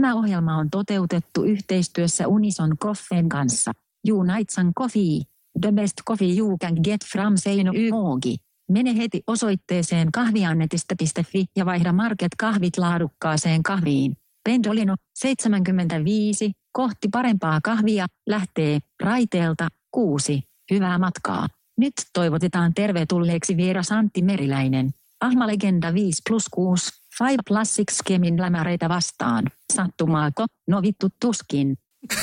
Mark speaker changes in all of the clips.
Speaker 1: Tämä ohjelma on toteutettu yhteistyössä Unison Coffeen kanssa. Unitsan Coffee. The best coffee you can get from Seino. Mene heti osoitteeseen kahviannetista.fi ja vaihda Market kahvit laadukkaaseen kahviin. Pendolino 75 kohti parempaa kahvia lähtee raiteelta 6. Hyvää matkaa. Nyt toivotetaan tervetulleeksi vieras Antti Meriläinen. Ahma-legenda 5 plus 6, 5 plus 6 kemin lämäreitä vastaan. Sattumaako? No vittu tuskin.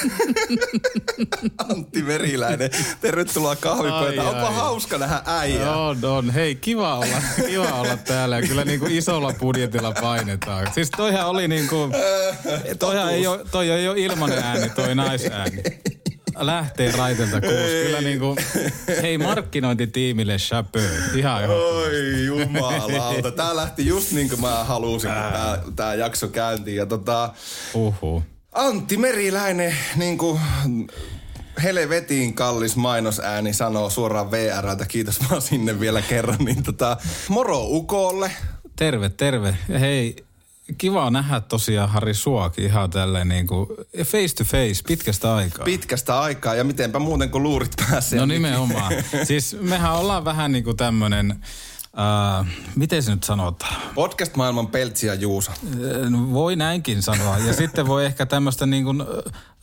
Speaker 2: Antti Meriläinen, tervetuloa kahvipöytään.
Speaker 3: Ai,
Speaker 2: Onpa
Speaker 3: ai.
Speaker 2: hauska nähdä äijää.
Speaker 3: On, on. Hei, kiva olla, kiva olla täällä. Kyllä niin kuin isolla budjetilla painetaan. Siis toihan oli niin kuin, toihan ei ole, toi ei ole ilmanen ääni, toi naisääni. Lähtee raitelta kuusi. Kyllä niin kuin, hei markkinointitiimille chapeau. Ihan.
Speaker 2: Oi jumalauta. Tää lähti just niin kuin mä halusin, kun tää, tää jakso käyntiin. Ja tota,
Speaker 3: Uhu.
Speaker 2: Antti Meriläinen, niin kuin helvetin kallis mainosääni sanoo suoraan VRltä. Kiitos vaan sinne vielä kerran. Niin tota, moro Ukolle.
Speaker 3: Terve, terve. Hei, kiva nähdä tosiaan Harri Suokin ihan tälleen niin kuin face to face pitkästä aikaa.
Speaker 2: Pitkästä aikaa ja mitenpä muuten kuin luurit pääsee.
Speaker 3: No nimenomaan. siis mehän ollaan vähän niin kuin tämmönen, äh, miten se nyt sanotaan?
Speaker 2: Podcast-maailman Peltsi ja Juuso.
Speaker 3: Äh, no Voi näinkin sanoa. Ja sitten voi ehkä tämmöistä niin kuin äh,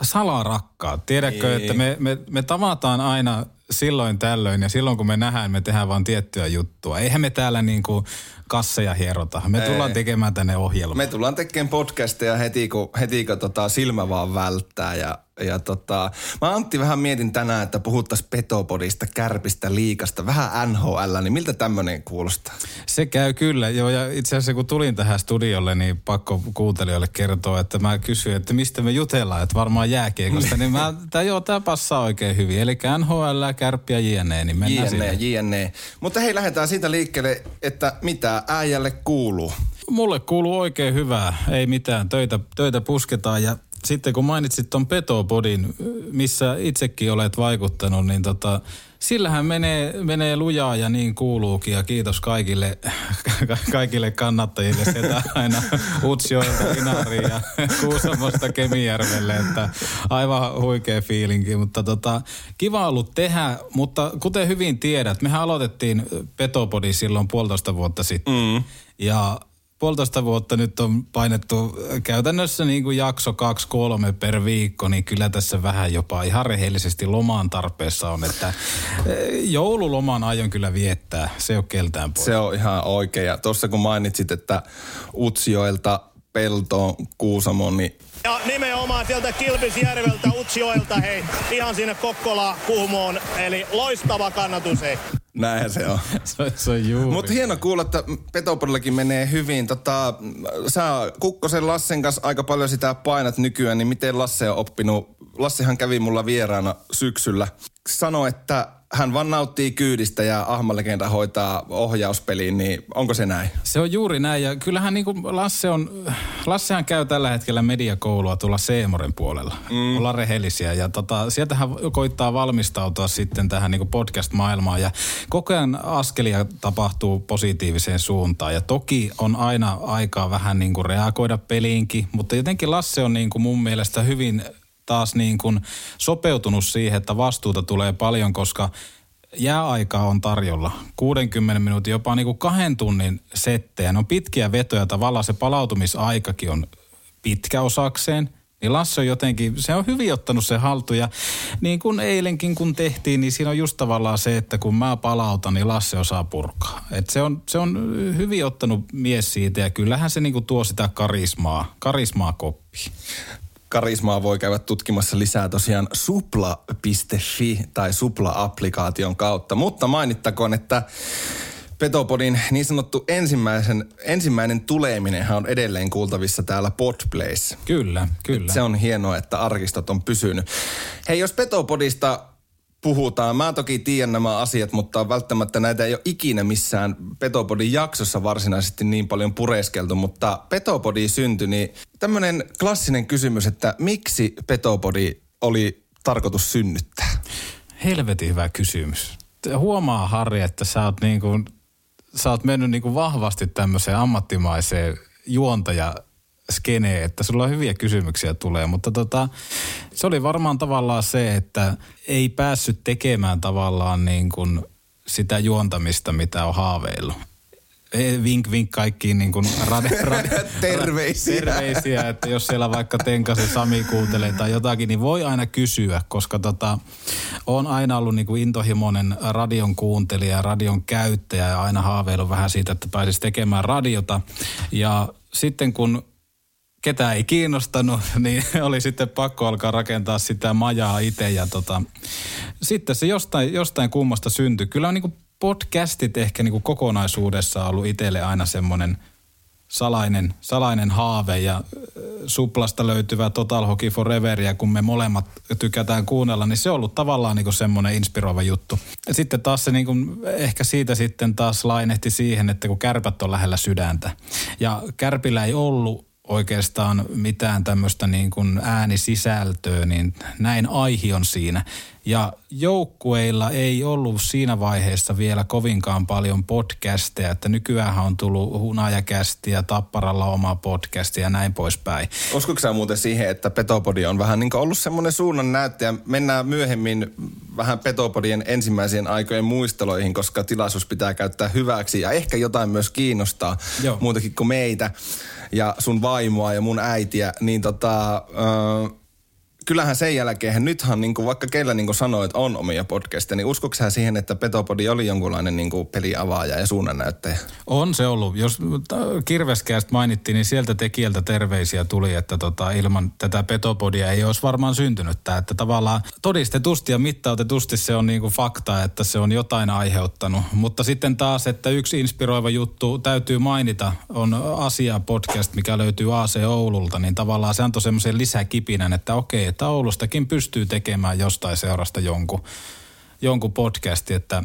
Speaker 3: salarakkaa. Tiedätkö,
Speaker 2: Niin.
Speaker 3: että me, me, me tavataan aina silloin tällöin ja silloin kun me nähdään, me tehdään vaan tiettyä juttua. Eihän me täällä niin kuin kasseja hierota. Me
Speaker 2: Ei.
Speaker 3: tullaan tekemään tänne ohjelmaa.
Speaker 2: Me tullaan tekemään podcasteja heti, kun, heti, kun tota, silmä vaan välttää. Ja, ja tota, mä Antti vähän mietin tänään, että puhuttaisiin Petopodista, Kärpistä, Liikasta, vähän NHL, niin miltä tämmöinen kuulostaa?
Speaker 3: Se käy kyllä, joo. Ja itse asiassa kun tulin tähän studiolle, niin pakko kuuntelijoille kertoa, että mä kysyin, että mistä me jutellaan, että varmaan jääkiekosta. niin mä, tää, joo, tää passaa oikein hyvin. Eli NHL, kärppiä, JNE, niin mennään
Speaker 2: JNE,
Speaker 3: sinne.
Speaker 2: JNE. Mutta hei, lähdetään siitä liikkeelle, että mitä äijälle kuuluu.
Speaker 3: Mulle kuuluu oikein hyvää, ei mitään, töitä, töitä pusketaan ja sitten kun mainitsit ton Petopodin, missä itsekin olet vaikuttanut, niin tota, sillähän menee, menee lujaa ja niin kuuluukin. Ja kiitos kaikille, kaikille kannattajille sieltä aina Utsjoelta, Inariin ja Kuusamosta Kemijärvelle, että aivan huikea fiilinki, mutta tota, kiva ollut tehdä, mutta kuten hyvin tiedät, mehän aloitettiin Petopodi silloin puolitoista vuotta sitten. Mm. ja puolitoista vuotta nyt on painettu käytännössä niin kuin jakso kaksi kolme per viikko, niin kyllä tässä vähän jopa ihan rehellisesti lomaan tarpeessa on, että eh, joululoman aion kyllä viettää, se on keltään pois.
Speaker 2: Se on ihan oikein. Ja tuossa kun mainitsit, että Utsjoelta Peltoon, Kuusamoon, niin
Speaker 4: Ja nimenomaan sieltä Kilpisjärveltä, Utsjoelta, hei, ihan sinne Kokkola, Kuhmoon. Eli loistava kannatus, hei.
Speaker 2: näinhän se on.
Speaker 3: se, se on juuri.
Speaker 2: Mutta hieno kuulla, että Petopodillakin menee hyvin. Tota, sä Kukkosen Lassen kanssa aika paljon sitä painat nykyään, niin miten Lasse on oppinut? Lassehan kävi mulla vieraana syksyllä. Sano, että hän vaan nauttii kyydistä ja Ahmalegenda hoitaa ohjauspeliin, niin onko se näin?
Speaker 3: Se on juuri näin ja kyllähän niin kuin Lasse on, Lassehan käy tällä hetkellä mediakoulua tuolla Seemoren puolella. Mm. Ollaan rehellisiä ja tota, sieltähän koittaa valmistautua sitten tähän niin kuin podcast-maailmaan ja koko ajan askelia tapahtuu positiiviseen suuntaan ja toki on aina aikaa vähän niin kuin reagoida peliinkin, mutta jotenkin Lasse on niin kuin mun mielestä hyvin taas niin kuin sopeutunut siihen, että vastuuta tulee paljon, koska jääaikaa on tarjolla. 60 minuutin, jopa niin kuin kahden tunnin settejä. Ne on pitkiä vetoja. Tavallaan se palautumisaikakin on pitkä osakseen. Niin Lasse on jotenkin, se on hyvin ottanut se haltuun ja niin kuin eilenkin kun tehtiin, niin siinä on just tavallaan se, että kun mä palautan, niin Lasse osaa purkaa. Et se, on, se on hyvin ottanut mies siitä ja kyllähän se niin kuin tuo sitä karismaa, karismaa koppiin.
Speaker 2: Karismaa voi käydä tutkimassa lisää tosiaan supla.fi tai supla-applikaation kautta. Mutta mainittakoon, että Petopodin niin sanottu ensimmäisen, ensimmäinen tuleminenhan on edelleen kuultavissa täällä Podplace.
Speaker 3: Kyllä, kyllä.
Speaker 2: Et se on hienoa, että arkistot on pysynyt. Hei, jos Petopodista puhutaan, mä toki tiedän nämä asiat, mutta välttämättä näitä ei ole ikinä missään Petopodin jaksossa varsinaisesti niin paljon pureskeltu, mutta Petopodi syntyi, niin tämmöinen klassinen kysymys, että miksi Petopodi oli tarkoitus synnyttää?
Speaker 3: Helvetin hyvä kysymys. Huomaa Harri, että sä oot, niin kuin, sä oot mennyt niin kuin vahvasti tämmöiseen ammattimaiseen juontaja skeneen, että sulla on hyviä kysymyksiä tulee, mutta tota, se oli varmaan tavallaan se, että ei päässyt tekemään tavallaan niin kuin sitä juontamista, mitä on haaveillut. Ei, Vink, vink kaikkiin niin kuin rade, rade,
Speaker 2: Terveisiä.
Speaker 3: terveisiä, että jos siellä vaikka Tenka se Sami kuuntelee tai jotakin, niin voi aina kysyä, koska tota, on aina ollut niin kuin intohimoinen radion kuuntelija, radion käyttäjä ja aina haaveillut vähän siitä, että pääsisi tekemään radiota. Ja sitten kun ketään ei kiinnostanut, niin oli sitten pakko alkaa rakentaa sitä majaa itse. Ja tota, sitten se jostain, jostain kummasta syntyi. Kyllä on niin kuin podcastit ehkä niin kuin kokonaisuudessa ollut itselle aina semmoinen salainen, salainen haave ja Suplasta löytyvä Total Hockey Forever ja kun me molemmat tykätään kuunnella, niin se on ollut tavallaan niin kuin semmoinen inspiroiva juttu. Ja sitten taas se niin kuin, ehkä siitä sitten taas lainehti siihen, että kun kärpät on lähellä sydäntä ja kärpillä ei ollut oikeastaan mitään tämmöistä niin kuin äänisisältöä, niin näin aihi on siinä. Ja joukkueilla ei ollut siinä vaiheessa vielä kovinkaan paljon podcasteja, että nykyään on tullut hunajakästi ja Tapparalla oma podcast ja näin poispäin.
Speaker 2: Uskoiko sä muuten siihen, että Petopodi on vähän niin ollut semmoinen suunnan näyttäjä? Mennään myöhemmin vähän Petopodien ensimmäisien aikojen muisteloihin, koska tilaisuus pitää käyttää hyväksi ja ehkä jotain myös kiinnostaa
Speaker 3: Joo.
Speaker 2: muutakin kuin meitä ja sun vaimoa ja mun äitiä, niin tota, äh, kyllähän sen jälkeen, nythän niin kuin vaikka keillä niin kuin sanoo, että on omia podcasteja, niin uskoiko sä siihen, että Petopodi oli jonkunlainen niin kuin peliavaaja ja suunnannäyttäjä?
Speaker 3: On se ollut. Jos Kirveskäästä mainittiin, niin sieltä tekijältä terveisiä tuli, että tota, ilman tätä petopodia ei olisi varmaan syntynyt tämä. Että tavallaan todistetusti ja mittautetusti se on niinku fakta, että se on jotain aiheuttanut. Mutta sitten taas, että yksi inspiroiva juttu täytyy mainita, on Asia podcast, mikä löytyy AC Oululta, niin tavallaan se antoi semmoisen lisäkipinän, että okei, että Oulustakin pystyy tekemään jostain seurasta jonkun, jonkun podcasti, että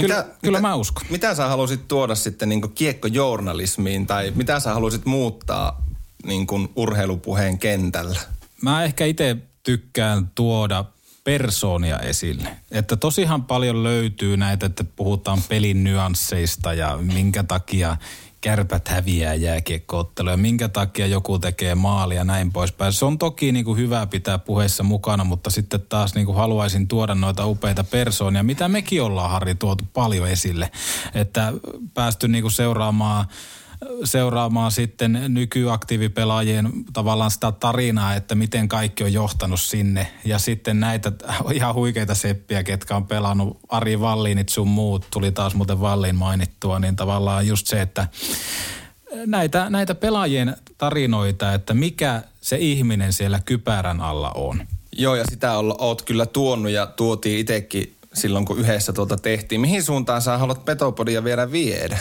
Speaker 3: Kyllä, kyllä mä uskon.
Speaker 2: Mitä sä halusit tuoda sitten niin kiekkojournalismiin tai mitä sä halusit muuttaa niin kuin urheilupuheen kentällä?
Speaker 3: Mä ehkä itse tykkään tuoda persoonia esille. Että tosihan paljon löytyy näitä, että puhutaan pelin nyansseista ja minkä takia kärpät häviää jääkiekkootteluja, minkä takia joku tekee maalia ja näin poispäin. Se on toki niin kuin hyvä pitää puheessa mukana, mutta sitten taas niin kuin haluaisin tuoda noita upeita persoonia, mitä mekin ollaan Harri tuotu paljon esille. Että päästy niin kuin seuraamaan seuraamaan sitten nykyaktiivipelaajien tavallaan sitä tarinaa, että miten kaikki on johtanut sinne. Ja sitten näitä ihan huikeita seppiä, ketkä on pelannut Ari Valliinit sun muut, tuli taas muuten Valliin mainittua, niin tavallaan just se, että näitä, näitä pelaajien tarinoita, että mikä se ihminen siellä kypärän alla on.
Speaker 2: Joo, ja sitä oot kyllä tuonut ja tuotiin itsekin silloin, kun yhdessä tuota tehtiin. Mihin suuntaan sä haluat Petopodia vielä viedä?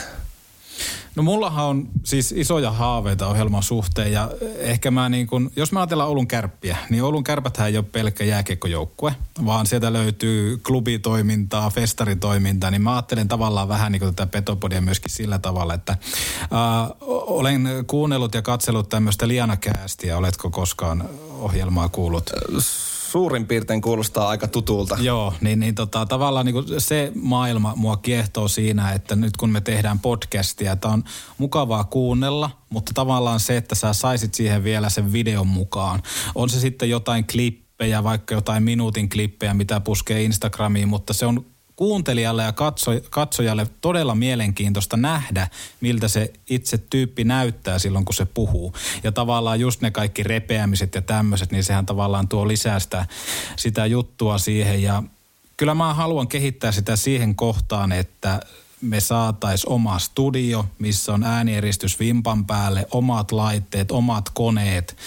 Speaker 3: No mullahan on siis isoja haaveita ohjelman suhteen ja ehkä mä niin kun, jos mä ajatellaan Oulun kärppiä, niin Oulun kärpäthän ei ole pelkkä jääkiekkojoukkue, vaan sieltä löytyy klubitoimintaa, festaritoimintaa, niin mä ajattelen tavallaan vähän niin kuin tätä Petopodia myöskin sillä tavalla, että äh, olen kuunnellut ja katsellut tämmöistä Lianakäästiä, oletko koskaan ohjelmaa kuullut?
Speaker 2: Suurin piirtein kuulostaa aika tutulta.
Speaker 3: Joo, niin, niin tota, tavallaan niin se maailma mua kiehtoo siinä, että nyt kun me tehdään podcastia, että on mukavaa kuunnella, mutta tavallaan se, että sä saisit siihen vielä sen videon mukaan. On se sitten jotain klippejä, vaikka jotain minuutin klippejä, mitä puskee Instagramiin, mutta se on kuuntelijalle ja katso, katsojalle todella mielenkiintoista nähdä, miltä se itse tyyppi näyttää silloin, kun se puhuu. Ja tavallaan just ne kaikki repeämiset ja tämmöiset, niin sehän tavallaan tuo lisää sitä, sitä juttua siihen. Ja kyllä mä haluan kehittää sitä siihen kohtaan, että me saatais oma studio, missä on äänieristys vimpan päälle, omat laitteet, omat koneet,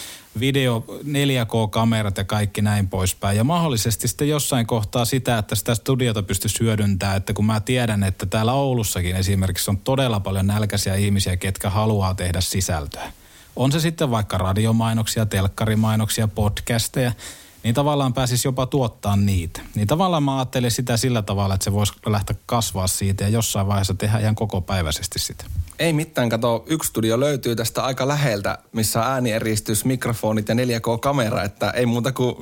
Speaker 3: video, 4K-kamerat ja kaikki näin poispäin. Ja mahdollisesti sitten jossain kohtaa sitä, että sitä studiota pystyisi hyödyntämään, että kun mä tiedän, että täällä Oulussakin esimerkiksi on todella paljon nälkäisiä ihmisiä, ketkä haluaa tehdä sisältöä. On se sitten vaikka radiomainoksia, telkkarimainoksia, podcasteja, niin tavallaan pääsisi jopa tuottaa niitä. Niin tavallaan mä ajattelin sitä sillä tavalla, että se voisi lähteä kasvaa siitä ja jossain vaiheessa tehdä ihan koko päiväisesti sitä.
Speaker 2: Ei mitään, kato, yksi studio löytyy tästä aika läheltä, missä on äänieristys, mikrofonit ja 4K-kamera, että ei muuta kuin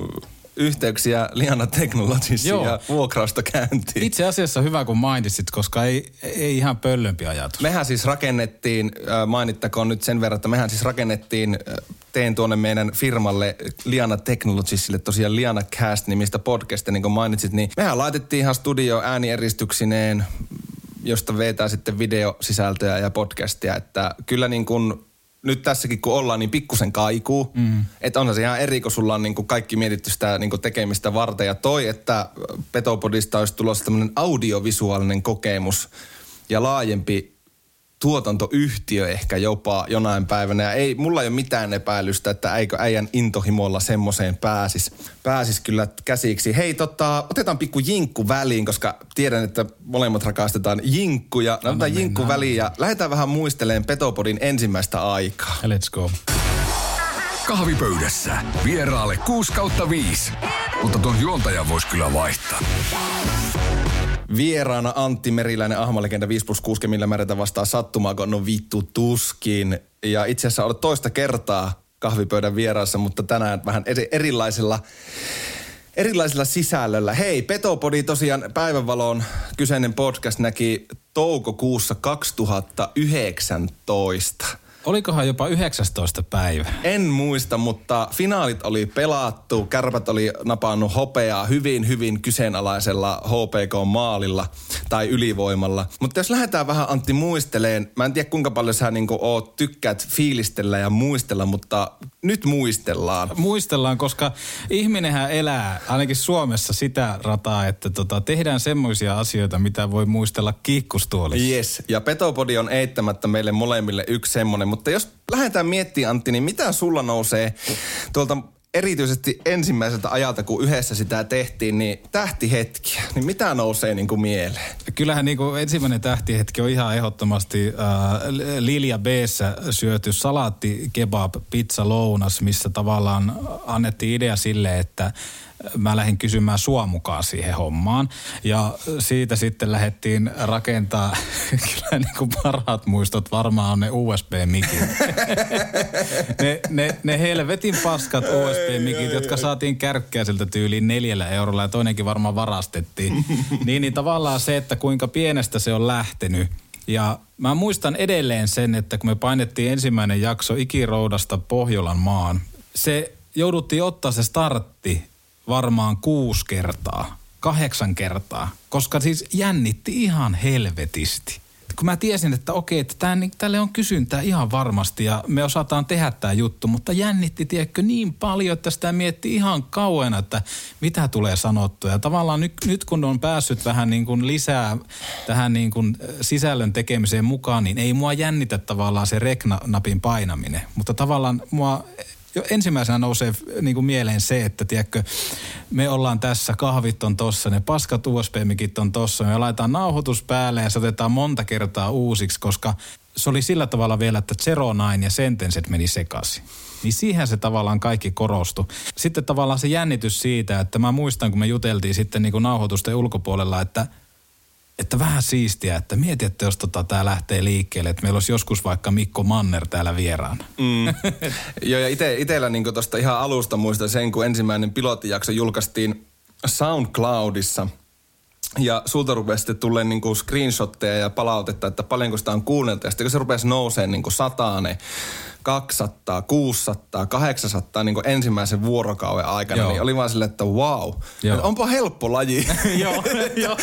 Speaker 2: yhteyksiä Liana Technologies
Speaker 3: Joo.
Speaker 2: ja vuokrausta käyntiin.
Speaker 3: Itse asiassa hyvä kun mainitsit, koska ei, ei ihan pöllömpi ajatus.
Speaker 2: Mehän siis rakennettiin, äh, mainittakoon nyt sen verran, että mehän siis rakennettiin, äh, teen tuonne meidän firmalle Liana Technologiesille tosiaan Liana Cast-nimistä podcastia, niin kuin mainitsit, niin mehän laitettiin ihan studio äänieristyyksineen, josta vetää sitten videosisältöä ja podcastia, että kyllä niin kuin nyt tässäkin kun ollaan, niin pikkusen kaikuu. Mm. Että onhan se ihan eri, kun sulla on niin kuin kaikki mietitty sitä niin kuin tekemistä varten. Ja toi, että Petopodista olisi tulossa tämmöinen audiovisuaalinen kokemus ja laajempi tuotantoyhtiö ehkä jopa jonain päivänä. Ja ei, mulla ei ole mitään epäilystä, että eikö äijän intohimolla semmoiseen pääsis, pääsis kyllä käsiksi. Hei, tota, otetaan pikku jinkku väliin, koska tiedän, että molemmat rakastetaan jinkkuja. No, otetaan jinkku väliin ja lähdetään vähän muistelemaan Petopodin ensimmäistä aikaa.
Speaker 3: Let's go.
Speaker 5: Kahvipöydässä vieraalle 6 kautta 5. Mutta tuon juontajan voisi kyllä vaihtaa.
Speaker 2: Vieraana Antti Meriläinen, ahmalegenda 5 plus 6, millä määrätä vastaa sattumaa, kun on vittu tuskin. Ja itse asiassa olet toista kertaa kahvipöydän vieraassa, mutta tänään vähän eri, erilaisella, erilaisella sisällöllä. Hei, Petopodi tosiaan päivänvaloon kyseinen podcast näki toukokuussa 2019.
Speaker 3: Olikohan jopa 19. päivä?
Speaker 2: En muista, mutta finaalit oli pelattu. Kärpät oli napannut hopeaa hyvin, hyvin kyseenalaisella HPK-maalilla tai ylivoimalla. Mutta jos lähdetään vähän Antti muisteleen, mä en tiedä kuinka paljon sä niinku oot tykkäät fiilistellä ja muistella, mutta nyt muistellaan.
Speaker 3: Muistellaan, koska ihminenhän elää ainakin Suomessa sitä rataa, että tota, tehdään semmoisia asioita, mitä voi muistella kiikkustuolissa.
Speaker 2: Yes, ja Petopodi on eittämättä meille molemmille yksi semmonen, mutta jos lähdetään miettimään Antti, niin mitä sulla nousee tuolta erityisesti ensimmäiseltä ajalta, kun yhdessä sitä tehtiin, niin tähtihetkiä, niin mitä nousee niin kuin mieleen?
Speaker 3: Kyllähän niin kuin ensimmäinen tähtihetki on ihan ehdottomasti äh, Lilja b syöty salaatti kebab pizza lounas, missä tavallaan annettiin idea sille, että mä lähdin kysymään sua mukaan siihen hommaan. Ja siitä sitten lähdettiin rakentaa, kyllä niin kuin parhaat muistot varmaan on ne USB-mikit. ne, ne, ne helvetin paskat USB-mikit, jotka saatiin kärkkäiseltä tyyliin neljällä eurolla ja toinenkin varmaan varastettiin. niin, niin tavallaan se, että kuinka pienestä se on lähtenyt. Ja mä muistan edelleen sen, että kun me painettiin ensimmäinen jakso Ikiroudasta Pohjolan maan, se jouduttiin ottaa se startti varmaan kuusi kertaa, kahdeksan kertaa, koska siis jännitti ihan helvetisti. Kun mä tiesin, että okei, että tämän, tälle on kysyntää ihan varmasti ja me osataan tehdä tämä juttu, mutta jännitti, tiedätkö, niin paljon, että sitä mietti ihan kauan, että mitä tulee sanottua. Ja tavallaan nyt, nyt kun on päässyt vähän niin kuin lisää tähän niin kuin sisällön tekemiseen mukaan, niin ei mua jännitä tavallaan se reknapin painaminen. Mutta tavallaan mua jo ensimmäisenä nousee niin kuin mieleen se, että tiedätkö, me ollaan tässä, kahvit on tossa, ne paskat USB-mikit on tossa, me laitetaan nauhoitus päälle ja se otetaan monta kertaa uusiksi, koska se oli sillä tavalla vielä, että Zero Nine ja Sentenset meni sekaisin. Niin siihen se tavallaan kaikki korostui. Sitten tavallaan se jännitys siitä, että mä muistan, kun me juteltiin sitten niin kuin nauhoitusten ulkopuolella, että että vähän siistiä, että mieti, että jos tota, tämä lähtee liikkeelle, että meillä olisi joskus vaikka Mikko Manner täällä vieraana.
Speaker 2: Mm. Joo, ja ite, itellä niin tuosta ihan alusta muistan sen, kun ensimmäinen pilottijakso julkaistiin SoundCloudissa. Ja sulta rupesi sitten tulee niin kuin screenshotteja ja palautetta, että paljonko sitä on kuunneltu. Ja sitten kun se rupesi nousee niin kuin sataane, 200, 600, 800 niin kuin ensimmäisen vuorokauden aikana,
Speaker 3: Joo.
Speaker 2: niin oli vaan silleen, että wow,
Speaker 3: Joo.
Speaker 2: onpa helppo laji.
Speaker 3: Joo,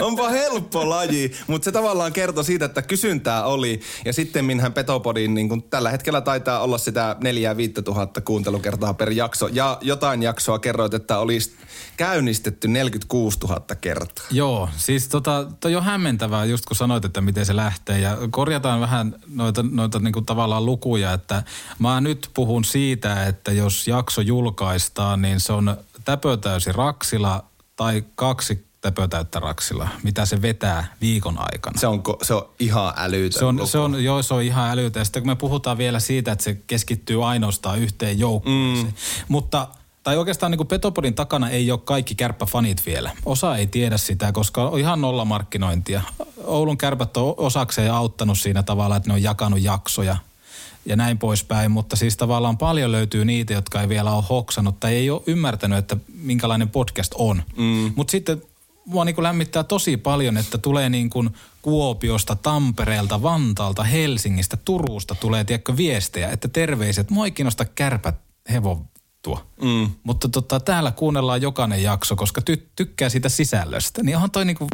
Speaker 2: onpa helppo laji, mutta se tavallaan kertoo siitä, että kysyntää oli. Ja sitten minhän Petopodin, niin kuin tällä hetkellä taitaa olla sitä 4 5 tuhatta kuuntelukertaa per jakso. Ja jotain jaksoa kerroit, että olisi käynnistetty 46 000 kertaa.
Speaker 3: Joo, siis tota, toi on hämmentävää just kun sanoit, että miten se lähtee ja korjataan vähän noita, noita niinku tavallaan lukuja juttuja, että mä nyt puhun siitä, että jos jakso julkaistaan, niin se on täpötäysi raksila tai kaksi täpötäyttä raksila, mitä se vetää viikon aikana.
Speaker 2: Se on, se on ihan älytön
Speaker 3: Se on,
Speaker 2: luku.
Speaker 3: se on, joo, se on ihan älytä. Ja sitten kun me puhutaan vielä siitä, että se keskittyy ainoastaan yhteen joukkueeseen. Mm. Mutta, tai oikeastaan niin kuin Petopodin takana ei ole kaikki kärppäfanit vielä. Osa ei tiedä sitä, koska on ihan nolla markkinointia. Oulun kärpät on osakseen auttanut siinä tavalla, että ne on jakanut jaksoja ja näin poispäin, mutta siis tavallaan paljon löytyy niitä, jotka ei vielä ole hoksannut tai ei ole ymmärtänyt, että minkälainen podcast on. Mm. Mutta sitten mua niin kuin lämmittää tosi paljon, että tulee niin kuin Kuopiosta, Tampereelta, Vantaalta, Helsingistä, Turusta tulee tiedätkö, viestejä, että terveiset, mua ei kiinnosta kärpät hevottua. Mm. Mutta tota, täällä kuunnellaan jokainen jakso, koska ty- tykkää siitä sisällöstä. Niin onhan toi niinku,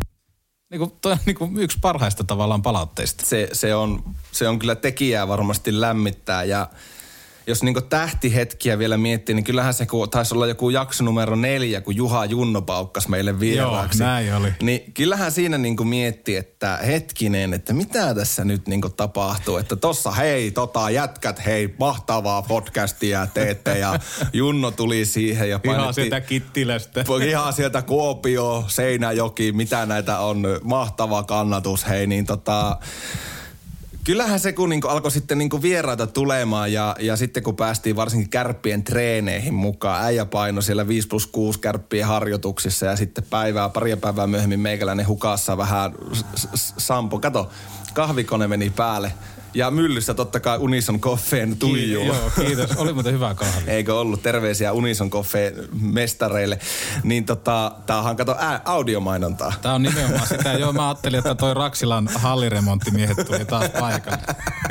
Speaker 3: niinku, toi on niinku yksi parhaista tavallaan palautteista.
Speaker 2: se, se, on, se on kyllä tekijää varmasti lämmittää ja jos niinku tähtihetkiä vielä miettii, niin kyllähän se, kun taisi olla joku jakso numero neljä, kun Juha Junno paukkas meille vieraaksi.
Speaker 3: Joo, näin oli.
Speaker 2: Niin kyllähän siinä niinku mietti, että hetkinen, että mitä tässä nyt niinku tapahtuu. Että tossa hei, tota jätkät, hei, mahtavaa podcastia teette ja Junno tuli siihen ja
Speaker 3: Ihan sieltä Kittilästä.
Speaker 2: Ihan sieltä Kuopio, Seinäjoki, mitä näitä on, mahtava kannatus, hei, niin tota... Kyllähän se, kun niinku alkoi sitten niinku vieraita tulemaan ja, ja sitten kun päästiin varsinkin kärppien treeneihin mukaan, äijä paino siellä 5 plus 6 kärppien harjoituksissa ja sitten päivää, paria päivää myöhemmin meikäläinen hukassa vähän sampo. Kato, kahvikone meni päälle ja myllyssä totta kai Unison Coffeen tuijuu.
Speaker 3: Joo, kiitos. Oli muuten hyvä kahvi.
Speaker 2: Eikö ollut? Terveisiä Unison Coffee mestareille. Niin tota, tämähän kato ää, audiomainontaa.
Speaker 3: Tämä on nimenomaan sitä. Joo, mä ajattelin, että toi Raksilan halliremonttimiehet tuli taas paikalle.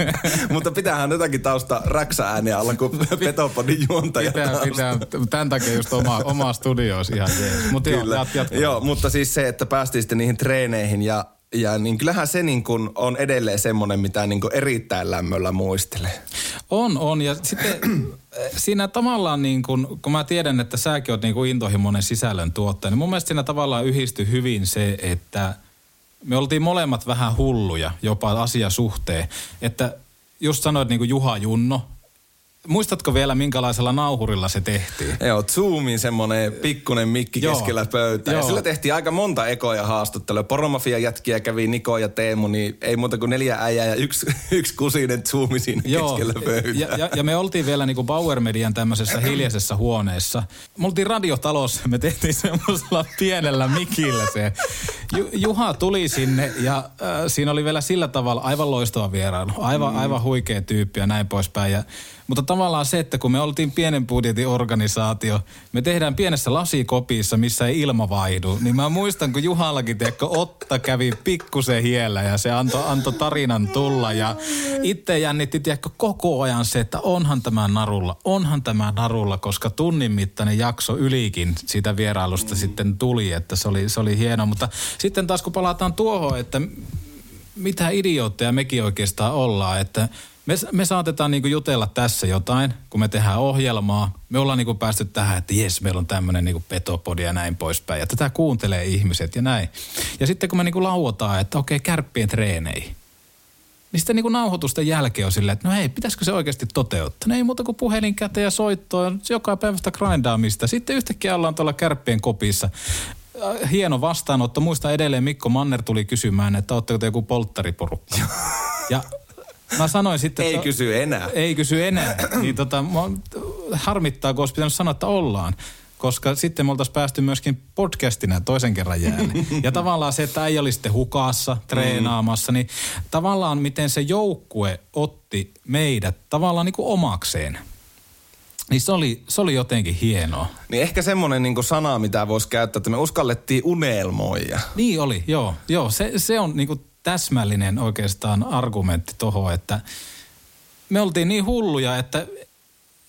Speaker 2: Mutta pitäähän jotakin tausta räksä-ääniä olla, kun Petopodin juontaja
Speaker 3: Pitää,
Speaker 2: tausta.
Speaker 3: pitää. Tämän takia just oma, oma studio olisi ihan jees. Mutta joo, jat, jatka.
Speaker 2: Joo, mutta siis se, että päästiin sitten niihin treeneihin ja, ja niin kyllähän se niin kuin on edelleen semmoinen, mitä niin kuin erittäin lämmöllä muistelee.
Speaker 3: On, on. Ja sitten eh, siinä tavallaan niin kun, kun mä tiedän, että säkin oot niin kuin intohimoinen sisällön tuottaja, niin mun mielestä siinä tavallaan yhdistyi hyvin se, että me oltiin molemmat vähän hulluja jopa asiasuhteen. Että just sanoit niin kuin Juha Junno, muistatko vielä minkälaisella nauhurilla se tehtiin?
Speaker 2: Joo, Zoomin semmoinen pikkunen mikki
Speaker 3: Joo.
Speaker 2: keskellä pöytää. Ja
Speaker 3: Joo.
Speaker 2: sillä tehtiin aika monta ekoja haastattelua. Poromafia jätkiä kävi Niko ja Teemu, niin ei muuta kuin neljä äijää ja yksi, yksi kusinen Zoomi siinä keskellä pöytää.
Speaker 3: ja, ja, ja, me oltiin vielä niinku Power Median tämmöisessä hiljaisessa huoneessa. Me oltiin radiotalossa, me tehtiin semmoisella pienellä mikillä se. Ju, Juha tuli sinne ja äh, siinä oli vielä sillä tavalla aivan loistava vierailu. Aivan, mm. aivan huikea tyyppi ja näin poispäin. Ja, mutta tavallaan se, että kun me oltiin pienen budjetin organisaatio, me tehdään pienessä lasikopissa, missä ei ilma vaihdu, niin mä muistan, kun Juhallakin, tiedätkö, Otta kävi pikkusen hiellä ja se antoi anto tarinan tulla ja itse jännitti, tiedätkö, koko ajan se, että onhan tämä narulla, onhan tämä narulla, koska tunnin mittainen jakso ylikin siitä vierailusta sitten tuli, että se oli, se oli hieno, mutta sitten taas kun palataan tuohon, että mitä idiootteja mekin oikeastaan ollaan, että me, me saatetaan niinku jutella tässä jotain, kun me tehdään ohjelmaa. Me ollaan niinku päästy tähän, että jes, meillä on tämmöinen niinku petopodi ja näin poispäin. Ja tätä kuuntelee ihmiset ja näin. Ja sitten kun me niinku lauotaan, että okei, kärppien treeneihin. Niin sitten niinku nauhoitusten jälkeen on silleen, että no hei, pitäisikö se oikeasti toteuttaa? No ei muuta kuin puhelin käteen ja soittoa, joka päivästä grindaamista. Sitten yhtäkkiä ollaan tuolla kärppien kopissa. Äh, Hieno vastaanotto. Muista edelleen Mikko Manner tuli kysymään, että ootteko te joku polttariporukka. ja mä sanoin sitten,
Speaker 2: Ei
Speaker 3: että,
Speaker 2: kysy enää.
Speaker 3: ei kysy enää. niin tota, mua harmittaa, kun olisi pitänyt sanoa, että ollaan. Koska sitten me oltaisiin päästy myöskin podcastina toisen kerran jäälle. ja tavallaan se, että ei olisi sitten hukassa, treenaamassa, niin tavallaan miten se joukkue otti meidät tavallaan niin kuin omakseen. Niin se oli, se oli jotenkin hienoa.
Speaker 2: Niin ehkä semmoinen niin sana, mitä voisi käyttää, että me uskallettiin unelmoida.
Speaker 3: Niin oli, joo. joo se, se on niinku täsmällinen oikeastaan argumentti tohon, että me oltiin niin hulluja, että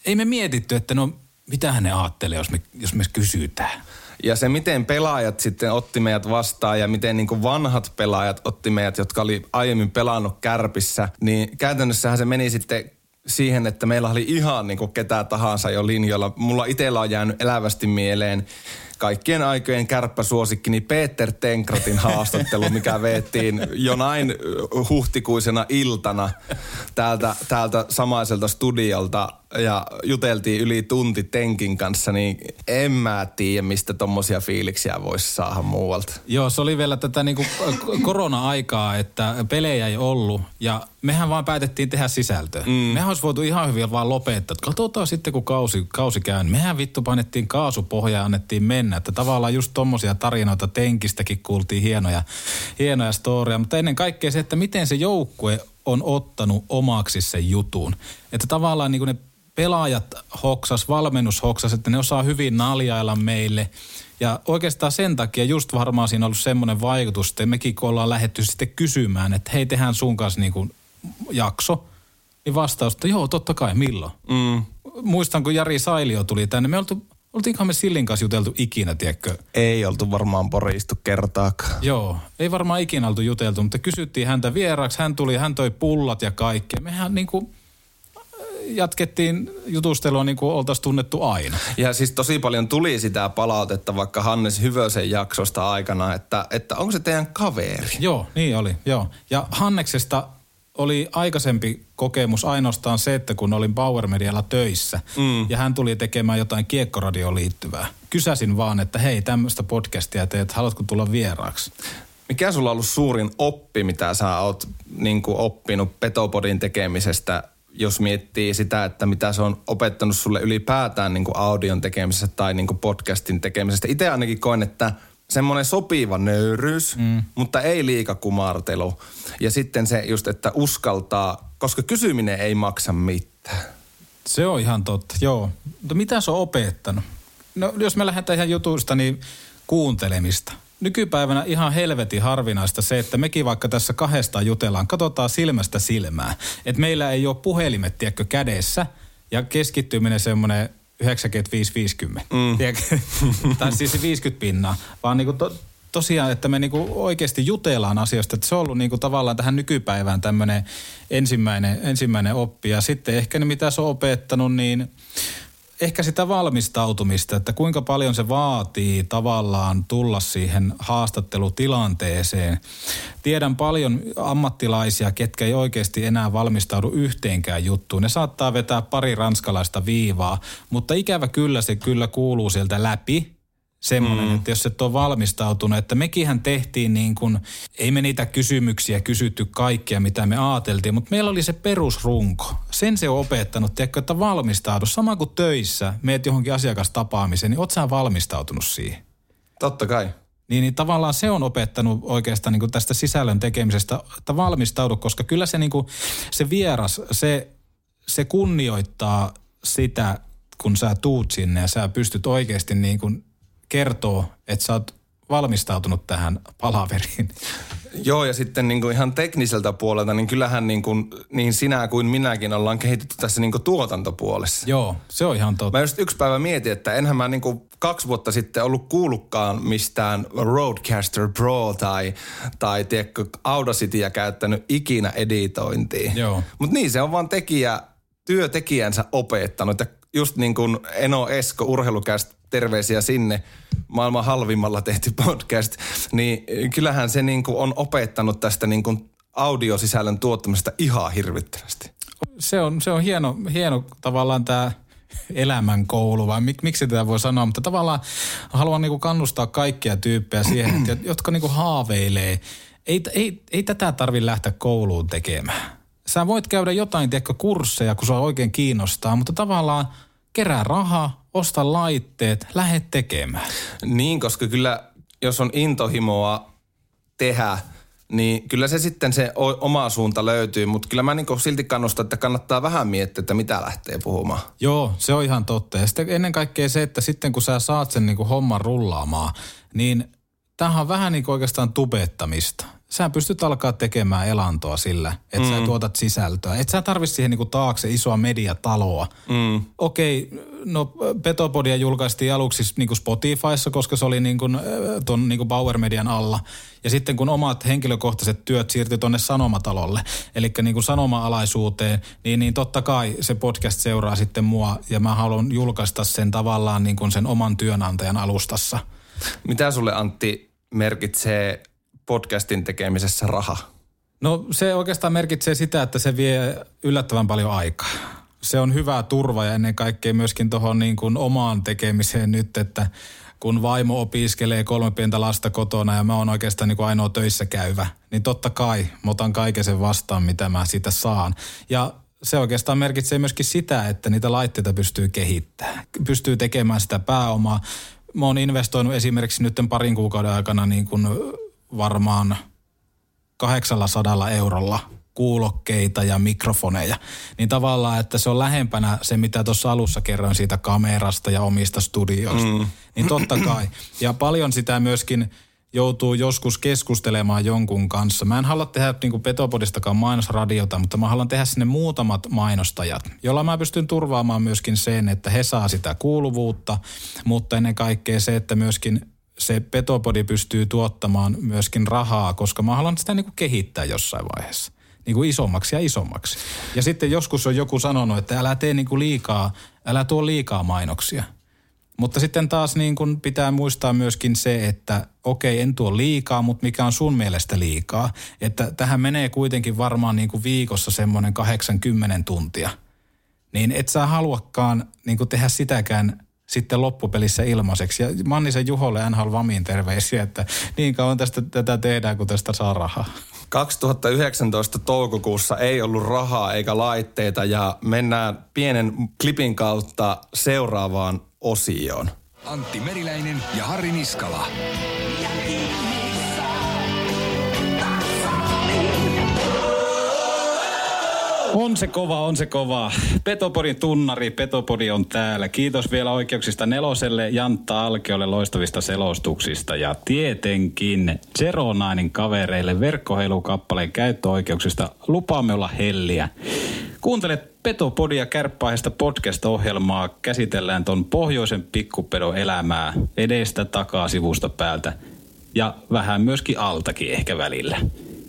Speaker 3: ei me mietitty, että no mitä ne ajattelee, jos me, jos me kysytään.
Speaker 2: Ja se, miten pelaajat sitten otti meidät vastaan ja miten niin vanhat pelaajat otti meidät, jotka oli aiemmin pelannut kärpissä, niin käytännössähän se meni sitten siihen, että meillä oli ihan niin kuin ketä tahansa jo linjoilla. Mulla itsellä on jäänyt elävästi mieleen kaikkien aikojen kärppäsuosikkini Peter Tenkratin haastattelu, mikä veettiin jonain huhtikuisena iltana täältä, täältä samaiselta studiolta ja juteltiin yli tunti Tenkin kanssa, niin en mä tiedä, mistä tommosia fiiliksiä voisi saada muualta.
Speaker 3: Joo, se oli vielä tätä niinku korona-aikaa, että pelejä ei ollut ja mehän vaan päätettiin tehdä sisältöä. Mm. Mehän olisi voitu ihan hyvin vaan lopettaa, katsotaan sitten kun kausi, kausi käy. niin Mehän vittu painettiin kaasupohjaa ja annettiin mennä. Että tavallaan just tommosia tarinoita tenkistäkin kuultiin hienoja, hienoja storia. Mutta ennen kaikkea se, että miten se joukkue on ottanut omaksi sen jutun. Että tavallaan niin ne pelaajat hoksas, valmennus hoksas, että ne osaa hyvin naljailla meille. Ja oikeastaan sen takia just varmaan siinä on ollut semmoinen vaikutus, että mekin kun ollaan lähetty sitten kysymään, että hei tehdään sun kanssa niin kuin jakso, niin vastaus, että joo totta kai, milloin?
Speaker 2: Mm.
Speaker 3: Muistan kun Jari Sailio tuli tänne, me oltu, oltiinkohan me Sillin kanssa juteltu ikinä, tiedätkö?
Speaker 2: Ei oltu varmaan poristu kertaakaan.
Speaker 3: Joo, ei varmaan ikinä oltu juteltu, mutta kysyttiin häntä vieraaksi, hän tuli, hän toi pullat ja kaikkea. Mehän niin kuin jatkettiin jutustelua niin kuin oltaisiin tunnettu aina.
Speaker 2: Ja siis tosi paljon tuli sitä palautetta vaikka Hannes Hyvösen jaksosta aikana, että, että onko se teidän kaveri?
Speaker 3: Joo, niin oli, joo. Ja Hanneksesta oli aikaisempi kokemus ainoastaan se, että kun olin Power Medialla töissä mm. ja hän tuli tekemään jotain kiekkoradioon liittyvää. Kysäsin vaan, että hei, tämmöistä podcastia teet, haluatko tulla vieraaksi?
Speaker 2: Mikä sulla on ollut suurin oppi, mitä sä oot niin oppinut Petopodin tekemisestä, jos miettii sitä, että mitä se on opettanut sulle ylipäätään niin audion tekemisessä tai niin podcastin tekemisestä. Itse ainakin koen, että semmoinen sopiva nöyryys, mm. mutta ei liika kumartelu. Ja sitten se just, että uskaltaa, koska kysyminen ei maksa mitään.
Speaker 3: Se on ihan totta, joo. Mutta mitä se on opettanut? No jos me lähdetään ihan jutusta, niin kuuntelemista. Nykypäivänä ihan helvetin harvinaista se, että mekin vaikka tässä kahdesta jutellaan, katsotaan silmästä silmää. Että meillä ei ole puhelimet, tiedätkö, kädessä ja keskittyminen semmoinen 95-50. Mm. Tiedätkö? tai siis 50 pinnaa, vaan niinku to, tosiaan, että me niinku oikeasti jutellaan asioista. Että se on ollut niinku tavallaan tähän nykypäivään tämmöinen ensimmäinen, ensimmäinen oppi. Ja sitten ehkä ne, mitä se on opettanut, niin ehkä sitä valmistautumista, että kuinka paljon se vaatii tavallaan tulla siihen haastattelutilanteeseen. Tiedän paljon ammattilaisia, ketkä ei oikeasti enää valmistaudu yhteenkään juttuun. Ne saattaa vetää pari ranskalaista viivaa, mutta ikävä kyllä se kyllä kuuluu sieltä läpi semmoinen, mm. että jos et ole valmistautunut, että mekinhän tehtiin niin kuin, ei me niitä kysymyksiä kysytty kaikkea, mitä me ajateltiin, mutta meillä oli se perusrunko. Sen se on opettanut, tiedätkö, että valmistaudu. Sama kuin töissä, meet johonkin asiakastapaamiseen, niin oot sä valmistautunut siihen.
Speaker 2: Totta kai.
Speaker 3: Niin, niin tavallaan se on opettanut oikeastaan niin kuin tästä sisällön tekemisestä, että valmistaudu, koska kyllä se, niin kuin, se vieras, se, se kunnioittaa sitä, kun sä tuut sinne ja sä pystyt oikeasti niin kuin kertoo, että sä oot valmistautunut tähän palaveriin.
Speaker 2: Joo, ja sitten niin kuin ihan tekniseltä puolelta, niin kyllähän niin, kuin, niin sinä kuin minäkin ollaan kehitetty tässä niin kuin tuotantopuolessa.
Speaker 3: Joo, se on ihan totta.
Speaker 2: Mä just yksi päivä mietin, että enhän mä niin kuin kaksi vuotta sitten ollut kuullutkaan mistään Roadcaster Pro tai, tai tiedätkö, Audacityä käyttänyt ikinä editointiin.
Speaker 3: Joo.
Speaker 2: Mutta niin se on vaan tekijä, työtekijänsä opettanut. Ja just niin kuin Eno Esko urheilukästä terveisiä sinne, maailman halvimmalla tehty podcast, niin kyllähän se niin kuin on opettanut tästä niin kuin audiosisällön tuottamisesta ihan hirvittävästi.
Speaker 3: Se on, se on hieno, hieno tavallaan tämä elämänkoulu, vai mik, miksi tätä voi sanoa, mutta tavallaan haluan niinku kannustaa kaikkia tyyppejä siihen, että, jotka niinku haaveilee. Ei, ei, ei tätä tarvi lähteä kouluun tekemään. Sä voit käydä jotain, tiedätkö, kursseja, kun sua oikein kiinnostaa, mutta tavallaan kerää rahaa, osta laitteet, lähde tekemään.
Speaker 2: Niin, koska kyllä jos on intohimoa tehdä, niin kyllä se sitten se oma suunta löytyy, mutta kyllä mä niin silti kannustan, että kannattaa vähän miettiä, että mitä lähtee puhumaan.
Speaker 3: Joo, se on ihan totta. Ja sitten ennen kaikkea se, että sitten kun sä saat sen niin homman rullaamaan, niin tämähän on vähän niin kuin oikeastaan tubettamista. Sä pystyt alkaa tekemään elantoa sillä, että mm. sä tuotat sisältöä. Et sä tarvi siihen niinku taakse isoa mediataloa. Mm. Okei, no Petopodia julkaistiin aluksi niinku Spotifyssa, koska se oli niinku, äh, ton niinku Bauer Median alla. Ja sitten kun omat henkilökohtaiset työt siirtyi tonne Sanomatalolle, eli niinku sanoma-alaisuuteen, niin, niin totta kai se podcast seuraa sitten mua ja mä haluan julkaista sen tavallaan niinku sen oman työnantajan alustassa.
Speaker 2: Mitä sulle Antti merkitsee podcastin tekemisessä raha?
Speaker 3: No se oikeastaan merkitsee sitä, että se vie yllättävän paljon aikaa. Se on hyvä turva ja ennen kaikkea myöskin tuohon niin kuin omaan tekemiseen nyt, että kun vaimo opiskelee kolme pientä lasta kotona ja mä oon oikeastaan niin kuin ainoa töissä käyvä, niin totta kai mä otan kaiken sen vastaan, mitä mä siitä saan. Ja se oikeastaan merkitsee myöskin sitä, että niitä laitteita pystyy kehittämään. Pystyy tekemään sitä pääomaa. Mä oon investoinut esimerkiksi nyt parin kuukauden aikana niin kuin varmaan 800 eurolla kuulokkeita ja mikrofoneja. Niin tavallaan, että se on lähempänä se, mitä tuossa alussa kerroin siitä kamerasta ja omista studioista. Mm. Niin totta kai. Ja paljon sitä myöskin joutuu joskus keskustelemaan jonkun kanssa. Mä en halua tehdä niin kuin Petopodistakaan mainosradiota, mutta mä haluan tehdä sinne muutamat mainostajat, jolla mä pystyn turvaamaan myöskin sen, että he saa sitä kuuluvuutta, mutta ennen kaikkea se, että myöskin se Petopodi pystyy tuottamaan myöskin rahaa, koska mä haluan sitä niin kuin kehittää jossain vaiheessa. Niin kuin isommaksi ja isommaksi. Ja sitten joskus on joku sanonut, että älä tee niin kuin liikaa, älä tuo liikaa mainoksia. Mutta sitten taas niin kuin pitää muistaa myöskin se, että okei, en tuo liikaa, mutta mikä on sun mielestä liikaa. Että tähän menee kuitenkin varmaan niin kuin viikossa semmoinen 80 tuntia. Niin et sä haluakaan niin kuin tehdä sitäkään sitten loppupelissä ilmaiseksi. Ja Mannisen Juholle NHL Vamiin terveisiä, että niin kauan tästä tätä tehdään, kun tästä saa rahaa.
Speaker 2: 2019 toukokuussa ei ollut rahaa eikä laitteita ja mennään pienen klipin kautta seuraavaan osioon.
Speaker 5: Antti Meriläinen ja Harri Niskala.
Speaker 3: On se kova, on se kova. Petopodin tunnari, Petopodi on täällä. Kiitos vielä oikeuksista neloselle Jantta Alkeolle loistavista selostuksista. Ja tietenkin Zeronainin kavereille verkkoheilukappaleen käyttöoikeuksista lupaamme olla helliä. Kuuntelet Petopodia kärppäisestä podcast-ohjelmaa. Käsitellään ton pohjoisen pikkupedon elämää edestä, takaa, sivusta, päältä ja vähän myöskin altakin ehkä välillä.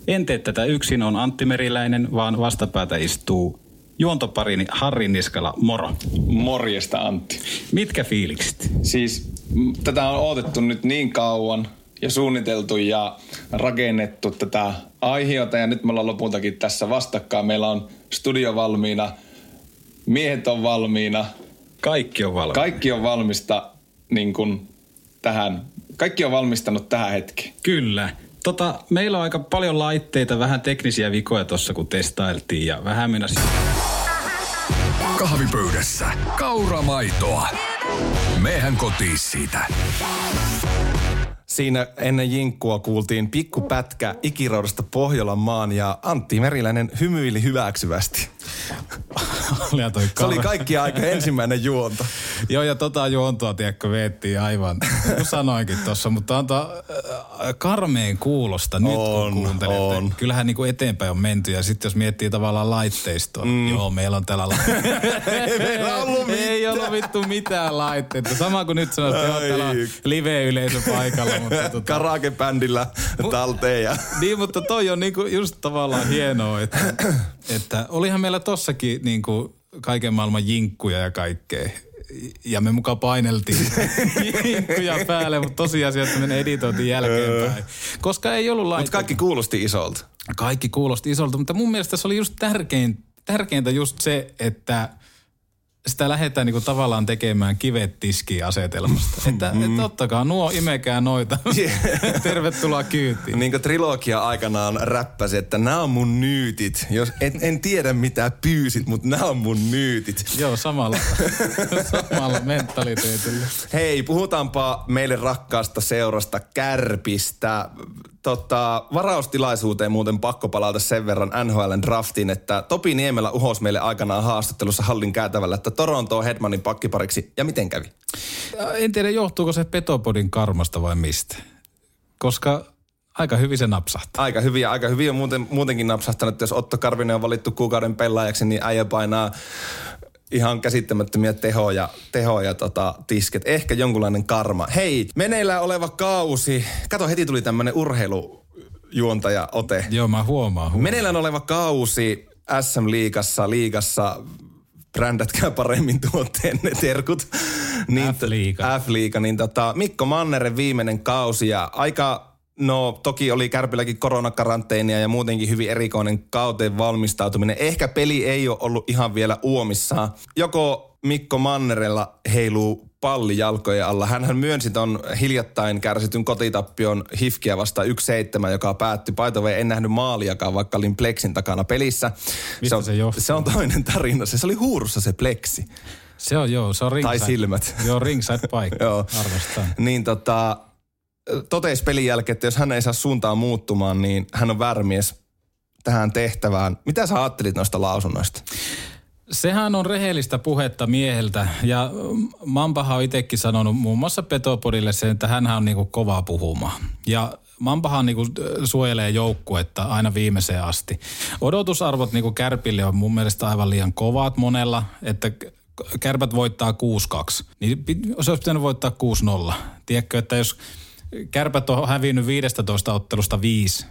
Speaker 3: En tee tätä yksin, on Antti Meriläinen, vaan vastapäätä istuu juontoparini Harri Niskala. Moro.
Speaker 6: Morjesta Antti.
Speaker 3: Mitkä fiilikset?
Speaker 6: Siis tätä on odotettu nyt niin kauan ja suunniteltu ja rakennettu tätä aiheota ja nyt me ollaan lopultakin tässä vastakkain. Meillä on studio valmiina, miehet on valmiina,
Speaker 3: Kaikki on valmiina.
Speaker 6: kaikki on valmista niin kuin tähän, kaikki on valmistanut tähän hetkeen.
Speaker 3: Kyllä. Tota, meillä on aika paljon laitteita, vähän teknisiä vikoja tuossa kun testailtiin ja vähän mennä
Speaker 5: Kahvipöydässä kauramaitoa. Mehän kotiin siitä.
Speaker 2: Siinä ennen jinkkua kuultiin pikkupätkä ikiroudasta Pohjolan maan ja Antti Meriläinen hymyili hyväksyvästi.
Speaker 3: Oli toi
Speaker 2: Se oli kaikki aika ensimmäinen juonto.
Speaker 3: Joo, ja tota juontoa, tiedätkö, veettiin aivan, kun sanoinkin tuossa, mutta antaa äh, karmeen kuulosta nyt,
Speaker 2: On,
Speaker 3: kun kuuntelet.
Speaker 2: on.
Speaker 3: Kyllähän niin kuin eteenpäin on menty, ja sitten jos miettii tavallaan laitteistoa, mm. joo, meillä on täällä la-
Speaker 2: Ei meillä ollut
Speaker 3: Ei ollut vittu mitään laitteita. Sama kuin nyt sanoit, että joo, täällä on live-yleisö paikalla, mutta tota,
Speaker 2: Karaoke-bändillä talteen ja...
Speaker 3: niin, mutta toi on niinku just tavallaan hienoa, että, että olihan meillä tossakin niinku kaiken maailman jinkkuja ja kaikkea. Ja me mukaan paineltiin jinkkuja päälle, mutta tosiasiassa me ne editoitiin jälkeenpäin. Koska ei ollut
Speaker 2: Mutta
Speaker 3: laitteita.
Speaker 2: kaikki kuulosti isolta.
Speaker 3: Kaikki kuulosti isolta, mutta mun mielestä se oli just tärkein, tärkeintä just se, että sitä lähdetään niinku tavallaan tekemään kivet tiskiin asetelmasta. että, että ottakaa nuo, imekää noita. Tervetuloa kyytiin.
Speaker 2: Niin kuin trilogia aikanaan räppäsi, että nämä on mun nyytit. Jos, en, en tiedä mitä pyysit, mutta nämä on mun nyytit.
Speaker 3: Joo, samalla, samalla mentaliteetillä.
Speaker 2: Hei, puhutaanpa meille rakkaasta seurasta Kärpistä. Tota, varaustilaisuuteen muuten pakko palata sen verran NHLn draftiin, että Topi Niemelä uhos meille aikanaan haastattelussa hallin käytävällä, että Toronto on Hedmanin pakkipariksi. Ja miten kävi?
Speaker 3: En tiedä, johtuuko se Petopodin karmasta vai mistä. Koska aika hyvin se napsahtaa.
Speaker 2: Aika hyvin ja aika hyvin on muuten, muutenkin napsahtanut, jos Otto Karvinen on valittu kuukauden pelaajaksi, niin äijä painaa ihan käsittämättömiä tehoja, tehoja tota, tisket. Ehkä jonkunlainen karma. Hei, meneillään oleva kausi. Kato, heti tuli tämmönen urheilujuontaja ote.
Speaker 3: Joo, mä huomaan. huomaan.
Speaker 2: Meneillään oleva kausi SM-liigassa, liigassa, brändätkää paremmin tuotteen ne terkut. Niin,
Speaker 3: F-liiga.
Speaker 2: F-liiga, niin tota, Mikko Manneren viimeinen kausi ja aika No toki oli Kärpilläkin koronakaranteenia ja muutenkin hyvin erikoinen kauteen valmistautuminen. Ehkä peli ei ole ollut ihan vielä uomissaan. Joko Mikko Mannerella heiluu palli jalkojen alla. Hänhän myönsi ton hiljattain kärsityn kotitappion Hifkiä vasta 1-7, joka päättyi. Paitove en nähnyt maaliakaan, vaikka olin Plexin takana pelissä.
Speaker 3: Mistä
Speaker 2: se, on,
Speaker 3: se johtuu?
Speaker 2: se on toinen tarina. Se, se oli huurussa se Plexi.
Speaker 3: Se on joo, se on ringside.
Speaker 2: Tai silmät.
Speaker 3: Joo, ringside paikka.
Speaker 2: Joo.
Speaker 3: Arvostan.
Speaker 2: Niin tota, totesi pelin jälkeen, että jos hän ei saa suuntaa muuttumaan, niin hän on väärämies tähän tehtävään. Mitä sä ajattelit noista lausunnoista?
Speaker 3: Sehän on rehellistä puhetta mieheltä ja Mampahan on itsekin sanonut muun muassa Petopodille sen, että hän on niinku kova puhumaan. Ja Mampahan niinku suojelee joukkuetta aina viimeiseen asti. Odotusarvot niinku Kärpille on mun mielestä aivan liian kovat monella, että Kärpät voittaa 6-2. Niin se olisi pitänyt voittaa 6-0. Tiedätkö, että jos Kärpät on hävinnyt 15 ottelusta viisi,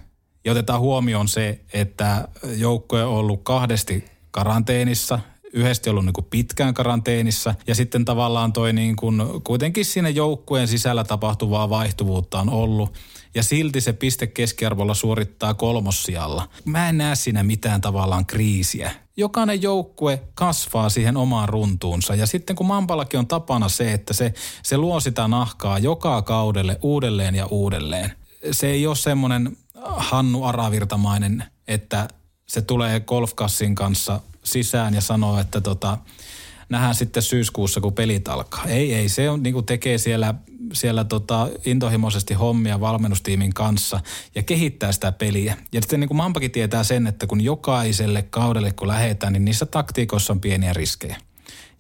Speaker 3: ja otetaan huomioon se, että joukkue on ollut kahdesti karanteenissa, yhdesti ollut niin kuin pitkään karanteenissa. Ja sitten tavallaan toi niin kuin, kuitenkin siinä joukkueen sisällä tapahtuvaa vaihtuvuutta on ollut ja silti se piste keskiarvolla suorittaa kolmossijalla. Mä en näe siinä mitään tavallaan kriisiä. Jokainen joukkue kasvaa siihen omaan runtuunsa ja sitten kun Mampallakin on tapana se, että se, se luo sitä nahkaa joka kaudelle uudelleen ja uudelleen. Se ei ole semmoinen Hannu Aravirtamainen, että se tulee golfkassin kanssa sisään ja sanoo, että tota, nähdään sitten syyskuussa, kun pelit alkaa. Ei, ei, se on, niin kuin tekee siellä, siellä tota, intohimoisesti hommia valmennustiimin kanssa ja kehittää sitä peliä. Ja sitten niin kuin Mampakin tietää sen, että kun jokaiselle kaudelle kun lähetään, niin niissä taktiikoissa on pieniä riskejä.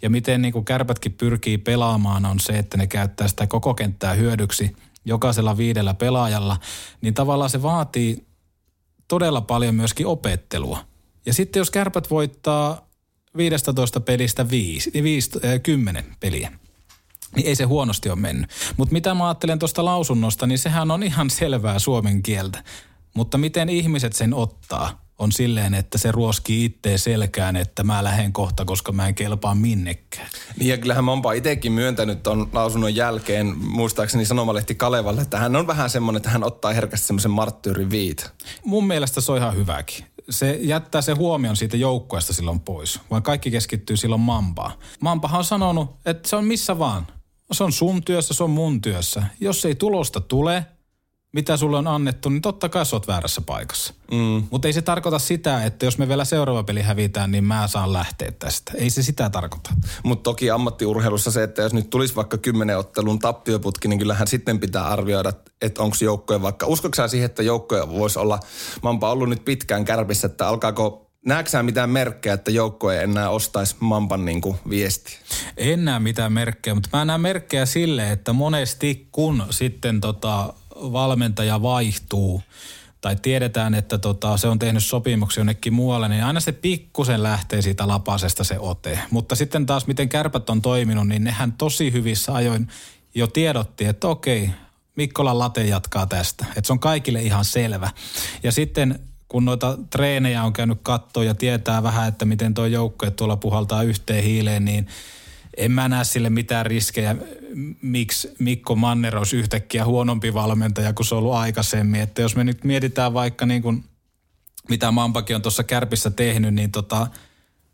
Speaker 3: Ja miten niin kuin kärpätkin pyrkii pelaamaan on se, että ne käyttää sitä koko kenttää hyödyksi jokaisella viidellä pelaajalla, niin tavallaan se vaatii todella paljon myöskin opettelua. Ja sitten jos kärpät voittaa 15 pelistä 5, niin 5, äh, 10 peliä, niin ei se huonosti ole mennyt. Mutta mitä mä ajattelen tuosta lausunnosta, niin sehän on ihan selvää suomen kieltä. Mutta miten ihmiset sen ottaa, on silleen, että se ruoskii itteen selkään, että mä lähden kohta, koska mä en kelpaa minnekään.
Speaker 2: Niin ja kyllähän Mampa itsekin myöntänyt ton lausunnon jälkeen, muistaakseni Sanomalehti Kalevalle, että hän on vähän semmoinen, että hän ottaa herkästi semmoisen marttyyrin viit.
Speaker 3: Mun mielestä se on ihan hyväkin. Se jättää se huomion siitä joukkueesta silloin pois, vaan kaikki keskittyy silloin Mampaan. Mampahan on sanonut, että se on missä vaan. Se on sun työssä, se on mun työssä. Jos ei tulosta tule, mitä sulle on annettu, niin totta kai sä oot väärässä paikassa. Mm. Mutta ei se tarkoita sitä, että jos me vielä seuraava peli hävitään, niin mä saan lähteä tästä. Ei se sitä tarkoita.
Speaker 2: Mutta toki ammattiurheilussa se, että jos nyt tulisi vaikka kymmenen ottelun tappioputki, niin kyllähän sitten pitää arvioida, että onko joukkoja vaikka, uskotko sä siihen, että joukkoja voisi olla, mä oonpa ollut nyt pitkään kärpissä, että alkaako Näetkö mitään merkkejä, että joukko ei enää ostaisi Mampan niin kuin viesti?
Speaker 3: En näe mitään merkkejä, mutta mä näen merkkejä sille, että monesti kun sitten tota valmentaja vaihtuu tai tiedetään, että tota, se on tehnyt sopimuksia jonnekin muualle, niin aina se pikkusen lähtee siitä lapasesta se ote. Mutta sitten taas miten kärpät on toiminut, niin nehän tosi hyvissä ajoin jo tiedotti, että okei, Mikkola Late jatkaa tästä. Että se on kaikille ihan selvä. Ja sitten kun noita treenejä on käynyt kattoon ja tietää vähän, että miten tuo joukko tuolla puhaltaa yhteen hiileen, niin en mä näe sille mitään riskejä, miksi Mikko Manner olisi yhtäkkiä huonompi valmentaja kuin se on ollut aikaisemmin. Että jos me nyt mietitään vaikka niin kuin, mitä Mampakin on tuossa kärpissä tehnyt, niin tota,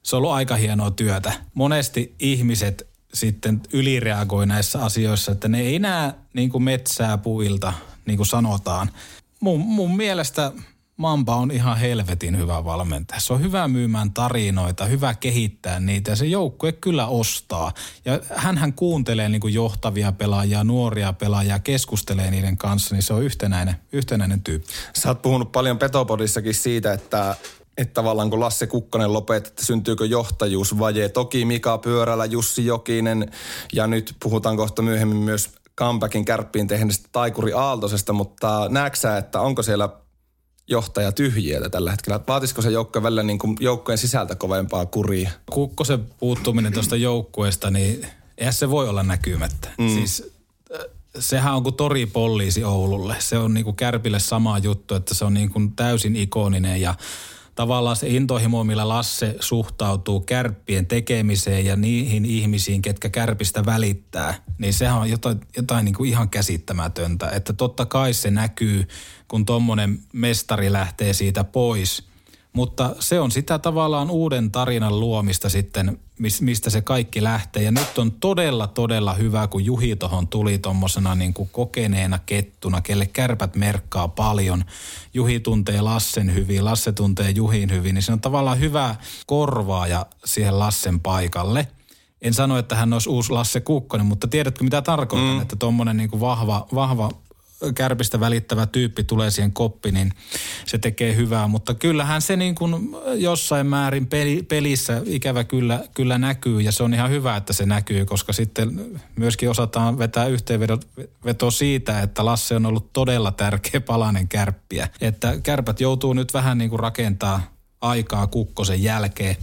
Speaker 3: se on ollut aika hienoa työtä. Monesti ihmiset sitten ylireagoi näissä asioissa, että ne ei näe niin kuin metsää puilta, niin kuin sanotaan. Mun, mun mielestä Mamba on ihan helvetin hyvä valmentaja. Se on hyvä myymään tarinoita, hyvä kehittää niitä ja se joukkue kyllä ostaa. Ja hän kuuntelee niin kuin johtavia pelaajia, nuoria pelaajia, keskustelee niiden kanssa, niin se on yhtenäinen, yhtenäinen tyyppi.
Speaker 2: Sä oot puhunut paljon Petopodissakin siitä, että että tavallaan kun Lasse Kukkonen lopetti, että syntyykö johtajuusvaje. Toki Mika Pyörällä, Jussi Jokinen ja nyt puhutaan kohta myöhemmin myös comebackin kärppiin tehneestä Taikuri Aaltosesta, mutta näetkö että onko siellä johtaja tyhjiötä tällä hetkellä? Vaatisiko se joukkojen välillä niin kuin joukkojen sisältä kovempaa kuria?
Speaker 3: Kukkosen puuttuminen tuosta joukkueesta, niin eihän se voi olla näkymättä. Mm. Siis äh, sehän on kuin toripolliisi Oululle. Se on niin kuin Kärpille sama juttu, että se on niin kuin täysin ikoninen ja tavallaan se intohimo, millä Lasse suhtautuu kärppien tekemiseen ja niihin ihmisiin, ketkä kärpistä välittää, niin sehän on jotain, jotain niin kuin ihan käsittämätöntä. Että totta kai se näkyy, kun tuommoinen mestari lähtee siitä pois – mutta se on sitä tavallaan uuden tarinan luomista sitten, mistä se kaikki lähtee. Ja nyt on todella, todella hyvä, kun Juhi tuohon tuli tuommoisena niin kuin kokeneena kettuna, kelle kärpät merkkaa paljon. Juhi tuntee Lassen hyvin, Lasse tuntee Juhin hyvin, niin se on tavallaan hyvä korvaaja siihen Lassen paikalle. En sano, että hän olisi uusi Lasse Kukkonen, mutta tiedätkö mitä tarkoitan, mm. että tuommoinen niin vahva, vahva kärpistä välittävä tyyppi tulee siihen koppi, niin se tekee hyvää. Mutta kyllähän se niin kuin jossain määrin peli, pelissä ikävä kyllä, kyllä näkyy ja se on ihan hyvä, että se näkyy, koska sitten myöskin osataan vetää yhteenveto siitä, että Lasse on ollut todella tärkeä palanen kärppiä. Että kärpät joutuu nyt vähän niin kuin rakentaa aikaa kukkosen jälkeen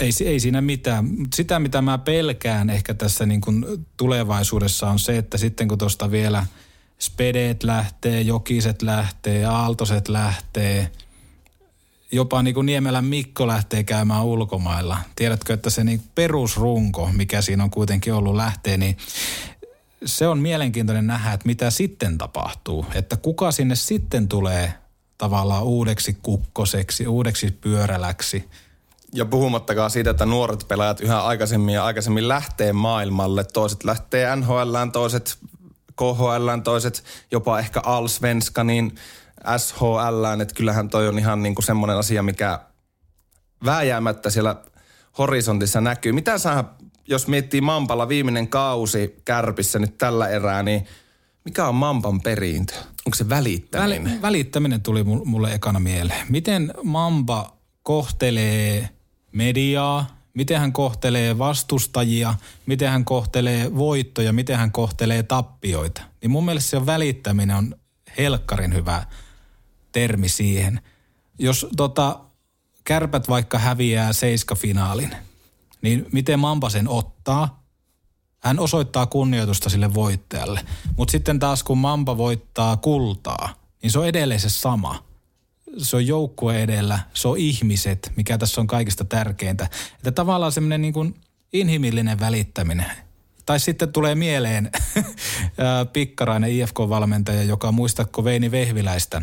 Speaker 3: ei, ei siinä mitään. Sitä, mitä mä pelkään ehkä tässä niin kuin tulevaisuudessa on se, että sitten kun tuosta vielä – Spedeet lähtee, Jokiset lähtee, Aaltoset lähtee. Jopa niin kuin Niemelän Mikko lähtee käymään ulkomailla. Tiedätkö, että se niin perusrunko, mikä siinä on kuitenkin ollut lähtee, niin se on mielenkiintoinen nähdä, että mitä sitten tapahtuu. Että kuka sinne sitten tulee tavallaan uudeksi kukkoseksi, uudeksi pyöräläksi.
Speaker 2: Ja puhumattakaan siitä, että nuoret pelaajat yhä aikaisemmin ja aikaisemmin lähtee maailmalle. Toiset lähtee NHLään, toiset KHL, toiset jopa ehkä Allsvenskanin, SHL, että kyllähän toi on ihan niin kuin semmoinen asia, mikä vääjäämättä siellä horisontissa näkyy. Mitä sä, jos miettii Mampalla viimeinen kausi kärpissä nyt tällä erää, niin mikä on Mampan perintö? Onko se välittäminen?
Speaker 3: Väli, välittäminen tuli mulle ekana mieleen. Miten Mamba kohtelee mediaa, miten hän kohtelee vastustajia, miten hän kohtelee voittoja, miten hän kohtelee tappioita. Niin mun mielestä se välittäminen on helkkarin hyvä termi siihen. Jos tota, kärpät vaikka häviää seiskafinaalin, niin miten Mamba sen ottaa? Hän osoittaa kunnioitusta sille voittajalle. Mutta sitten taas kun Mamba voittaa kultaa, niin se on edelleen se sama – se on joukkue edellä, se on ihmiset, mikä tässä on kaikista tärkeintä. Että tavallaan semmoinen niin inhimillinen välittäminen. Tai sitten tulee mieleen pikkarainen IFK-valmentaja, joka muistatko Veini Vehviläistä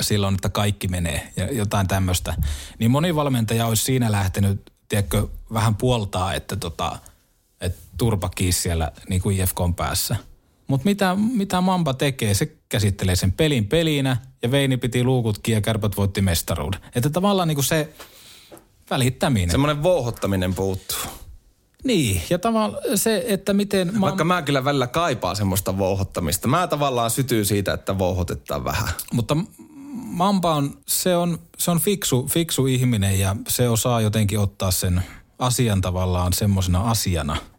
Speaker 3: silloin, että kaikki menee ja jotain tämmöistä. Niin moni valmentaja olisi siinä lähtenyt, tiedätkö, vähän puoltaa, että, tota, että turpa siellä niin kuin IFKn päässä – mutta mitä, mitä Mamba tekee, se käsittelee sen pelin pelinä ja Veini piti luukutkin ja kärpät voitti mestaruuden. Että tavallaan niinku se välittäminen.
Speaker 2: Semmoinen vouhottaminen puuttuu.
Speaker 3: Niin, ja tavallaan se, että miten...
Speaker 2: Vaikka mä kyllä välillä kaipaan semmoista vouhottamista. Mä tavallaan sytyy siitä, että vouhotetaan vähän.
Speaker 3: Mutta Mamba on, se on, se on fiksu, fiksu ihminen ja se osaa jotenkin ottaa sen asian tavallaan semmoisena asiana –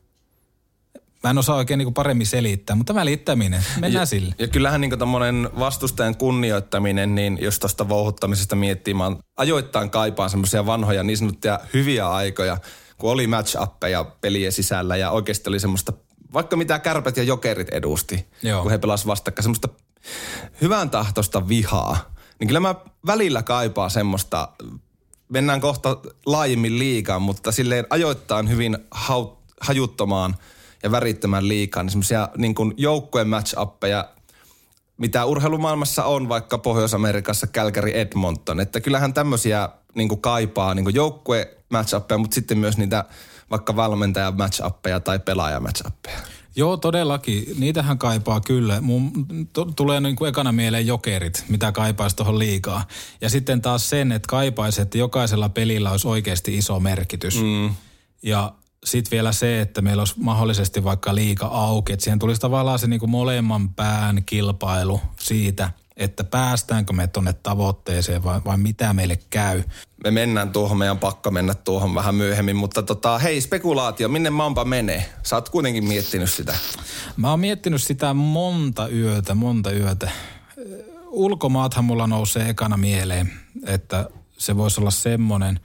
Speaker 3: Mä en osaa oikein niin paremmin selittää, mutta välittäminen, mennään
Speaker 2: ja,
Speaker 3: sille.
Speaker 2: Ja kyllähän niin tommonen vastustajan kunnioittaminen, niin jos tuosta vouhuttamisesta miettii, mä ajoittain kaipaan semmoisia vanhoja niin sanottuja hyviä aikoja, kun oli match ja pelien sisällä ja oikeasti oli semmoista, vaikka mitä kärpät ja jokerit edusti, Joo. kun he pelasivat vastakkain, semmoista hyvän tahtosta vihaa. Niin kyllä mä välillä kaipaan semmoista, mennään kohta laajemmin liikaan, mutta silleen ajoittain hyvin haut, hajuttomaan – ja värittämään liikaa, niin semmoisia niin joukkueen match mitä urheilumaailmassa on vaikka Pohjois-Amerikassa Calgary Edmonton. Että kyllähän tämmöisiä niin kaipaa niin joukkue match mutta sitten myös niitä vaikka valmentaja match tai pelaaja match
Speaker 3: Joo, todellakin. Niitähän kaipaa kyllä. Mun to, tulee niin kuin ekana mieleen jokerit, mitä kaipaisi tuohon liikaa. Ja sitten taas sen, että kaipaisi, että jokaisella pelillä olisi oikeasti iso merkitys. Mm. Ja sitten vielä se, että meillä olisi mahdollisesti vaikka liika auki, että siihen tulisi tavallaan se niin kuin molemman pään kilpailu siitä, että päästäänkö me tuonne tavoitteeseen vai, vai mitä meille käy.
Speaker 2: Me mennään tuohon, meidän pakka mennä tuohon vähän myöhemmin, mutta tota, hei spekulaatio, minne Mamba menee? Sä oot kuitenkin miettinyt sitä.
Speaker 3: Mä oon miettinyt sitä monta yötä, monta yötä. Ulkomaathan mulla nousee ekana mieleen, että se voisi olla semmoinen,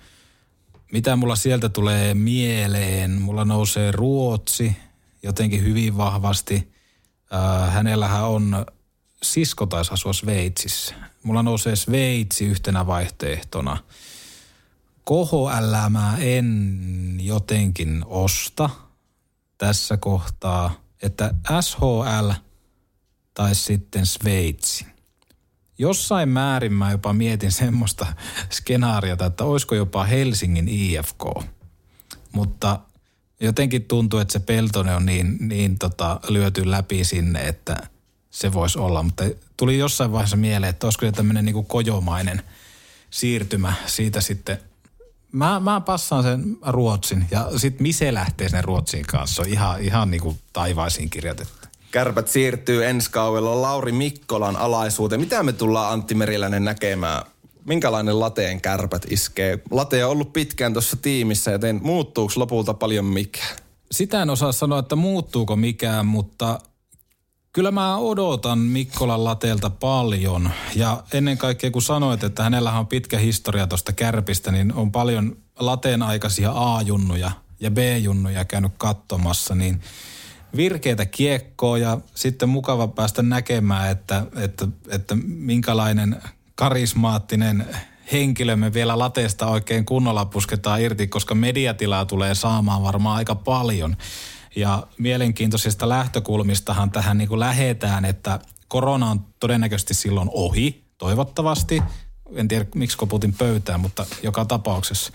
Speaker 3: mitä mulla sieltä tulee mieleen. Mulla nousee Ruotsi jotenkin hyvin vahvasti. Äh, hänellähän on sisko taisi asua Sveitsissä. Mulla nousee Sveitsi yhtenä vaihtoehtona. KHL mä en jotenkin osta tässä kohtaa, että SHL tai sitten Sveitsi. Jossain määrin mä jopa mietin semmoista skenaariota, että olisiko jopa Helsingin IFK. Mutta jotenkin tuntuu, että se Peltone on niin, niin tota, lyöty läpi sinne, että se voisi olla. Mutta tuli jossain vaiheessa mieleen, että olisiko se tämmöinen niin kojomainen siirtymä siitä sitten. Mä, mä passaan sen Ruotsin ja sitten Mise lähtee sen Ruotsin kanssa. Se on ihan, ihan niin kuin taivaisiin kirjoitettu.
Speaker 2: Kärpät siirtyy ensi kaudella Lauri Mikkolan alaisuuteen. Mitä me tullaan Antti Meriläinen näkemään? Minkälainen lateen kärpät iskee? Late on ollut pitkään tuossa tiimissä, joten muuttuuko lopulta paljon mikä?
Speaker 3: Sitä en osaa sanoa, että muuttuuko mikään, mutta kyllä mä odotan Mikkolan lateelta paljon. Ja ennen kaikkea kun sanoit, että hänellä on pitkä historia tuosta kärpistä, niin on paljon lateen aikaisia A-junnuja ja B-junnuja käynyt katsomassa, niin – virkeitä kiekkoa ja sitten mukava päästä näkemään, että, että, että minkälainen karismaattinen henkilö me vielä lateesta oikein kunnolla pusketaan irti, koska mediatilaa tulee saamaan varmaan aika paljon. Ja mielenkiintoisista lähtökulmistahan tähän niin kuin lähetään, että korona on todennäköisesti silloin ohi, toivottavasti. En tiedä, miksi koputin pöytään, mutta joka tapauksessa.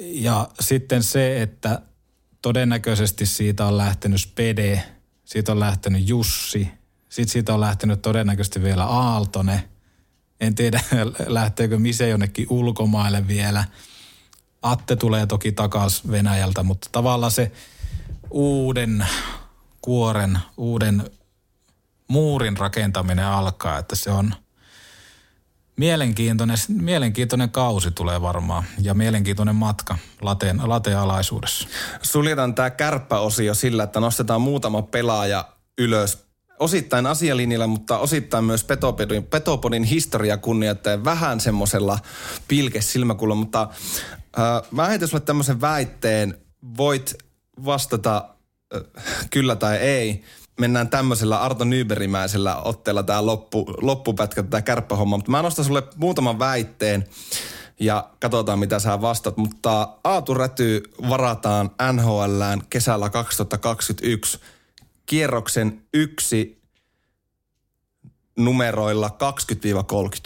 Speaker 3: Ja sitten se, että todennäköisesti siitä on lähtenyt Spede, siitä on lähtenyt Jussi, sitten siitä on lähtenyt todennäköisesti vielä Aaltonen. En tiedä, lähteekö Mise jonnekin ulkomaille vielä. Atte tulee toki takaisin Venäjältä, mutta tavallaan se uuden kuoren, uuden muurin rakentaminen alkaa, että se on – Mielenkiintoinen, mielenkiintoinen kausi tulee varmaan ja mielenkiintoinen matka lateen, lateen alaisuudessa.
Speaker 2: Suljetaan tämä kärppäosio sillä, että nostetaan muutama pelaaja ylös. Osittain asialinjalla, mutta osittain myös Petopodin, Petopodin historia kunnioittaen vähän semmoisella pilkesilmäkulla. Mutta äh, mä heitän sulle tämmöisen väitteen. Voit vastata äh, kyllä tai ei mennään tämmöisellä Arto Nyberimäisellä otteella tämä loppu, loppupätkä, tämä kärppähomma. Mutta mä nostan sulle muutaman väitteen ja katsotaan mitä sä vastat. Mutta Aatu Räty varataan NHLään kesällä 2021 kierroksen yksi numeroilla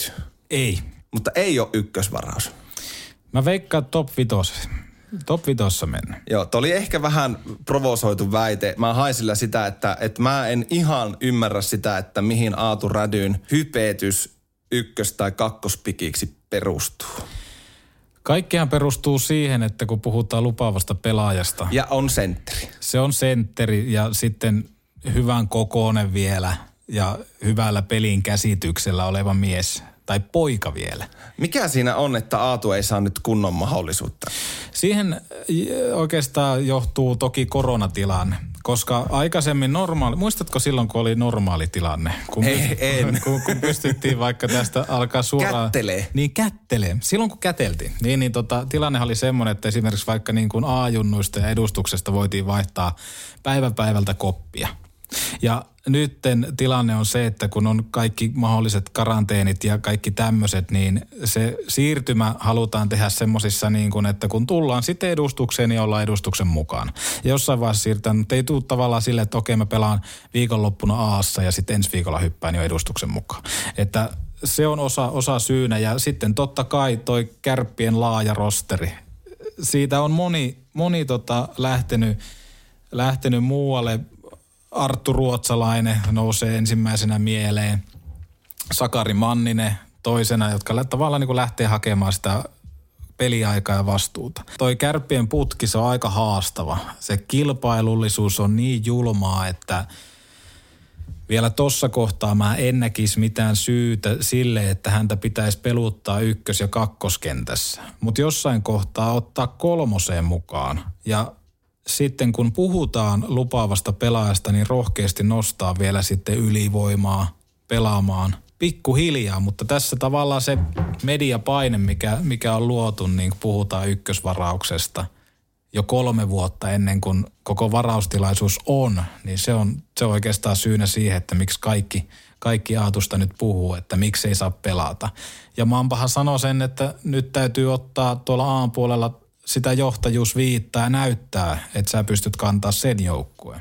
Speaker 2: 20-30.
Speaker 3: Ei.
Speaker 2: Mutta ei ole ykkösvaraus.
Speaker 3: Mä veikkaan top 5. Top vitossa mennä.
Speaker 2: Joo, toi oli ehkä vähän provosoitu väite. Mä hain sillä sitä, että, että mä en ihan ymmärrä sitä, että mihin Aatu Rädyn hypetys ykkös- tai kakkospikiksi perustuu.
Speaker 3: Kaikkihan perustuu siihen, että kun puhutaan lupaavasta pelaajasta.
Speaker 2: Ja on sentteri.
Speaker 3: Se on sentteri ja sitten hyvän kokoinen vielä ja hyvällä pelin käsityksellä oleva mies tai poika vielä.
Speaker 2: Mikä siinä on, että Aatu ei saa nyt kunnon mahdollisuutta?
Speaker 3: Siihen oikeastaan johtuu toki koronatilanne, koska aikaisemmin normaali, muistatko silloin kun oli normaali tilanne? Kun,
Speaker 2: ei, en.
Speaker 3: Kun, kun pystyttiin vaikka tästä alkaa suoraan.
Speaker 2: Kättelee.
Speaker 3: Niin kättelee. Silloin kun käteltiin. Niin, niin tota, tilanne oli semmoinen, että esimerkiksi vaikka niin kuin A-junnuista ja edustuksesta voitiin vaihtaa päivä päivältä koppia. Ja nytten tilanne on se, että kun on kaikki mahdolliset karanteenit ja kaikki tämmöiset, niin se siirtymä halutaan tehdä semmoisissa niin kuin, että kun tullaan sitten edustukseen, niin ollaan edustuksen mukaan. Ja jossain vaiheessa siirrytään, mutta ei tule tavallaan sille, että okei mä pelaan viikonloppuna Aassa ja sitten ensi viikolla hyppään jo edustuksen mukaan. Että se on osa, osa syynä ja sitten totta kai toi kärppien laaja rosteri. Siitä on moni, moni tota lähtenyt, lähtenyt muualle Arttu Ruotsalainen nousee ensimmäisenä mieleen. Sakari Manninen toisena, jotka tavallaan niin lähtee hakemaan sitä peliaikaa ja vastuuta. Toi kärppien putki, se on aika haastava. Se kilpailullisuus on niin julmaa, että vielä tuossa kohtaa mä en näkisi mitään syytä sille, että häntä pitäisi peluttaa ykkös- ja kakkoskentässä. Mutta jossain kohtaa ottaa kolmoseen mukaan. Ja sitten kun puhutaan lupaavasta pelaajasta, niin rohkeasti nostaa vielä sitten ylivoimaa pelaamaan pikkuhiljaa, mutta tässä tavallaan se mediapaine, mikä, mikä on luotu, niin puhutaan ykkösvarauksesta jo kolme vuotta ennen kuin koko varaustilaisuus on, niin se on, se on oikeastaan syynä siihen, että miksi kaikki, kaikki Aatusta nyt puhuu, että miksi ei saa pelata. Ja Mampahan sanoi sen, että nyt täytyy ottaa tuolla A-puolella sitä johtajuusviittaa ja näyttää, että sä pystyt kantaa sen joukkueen.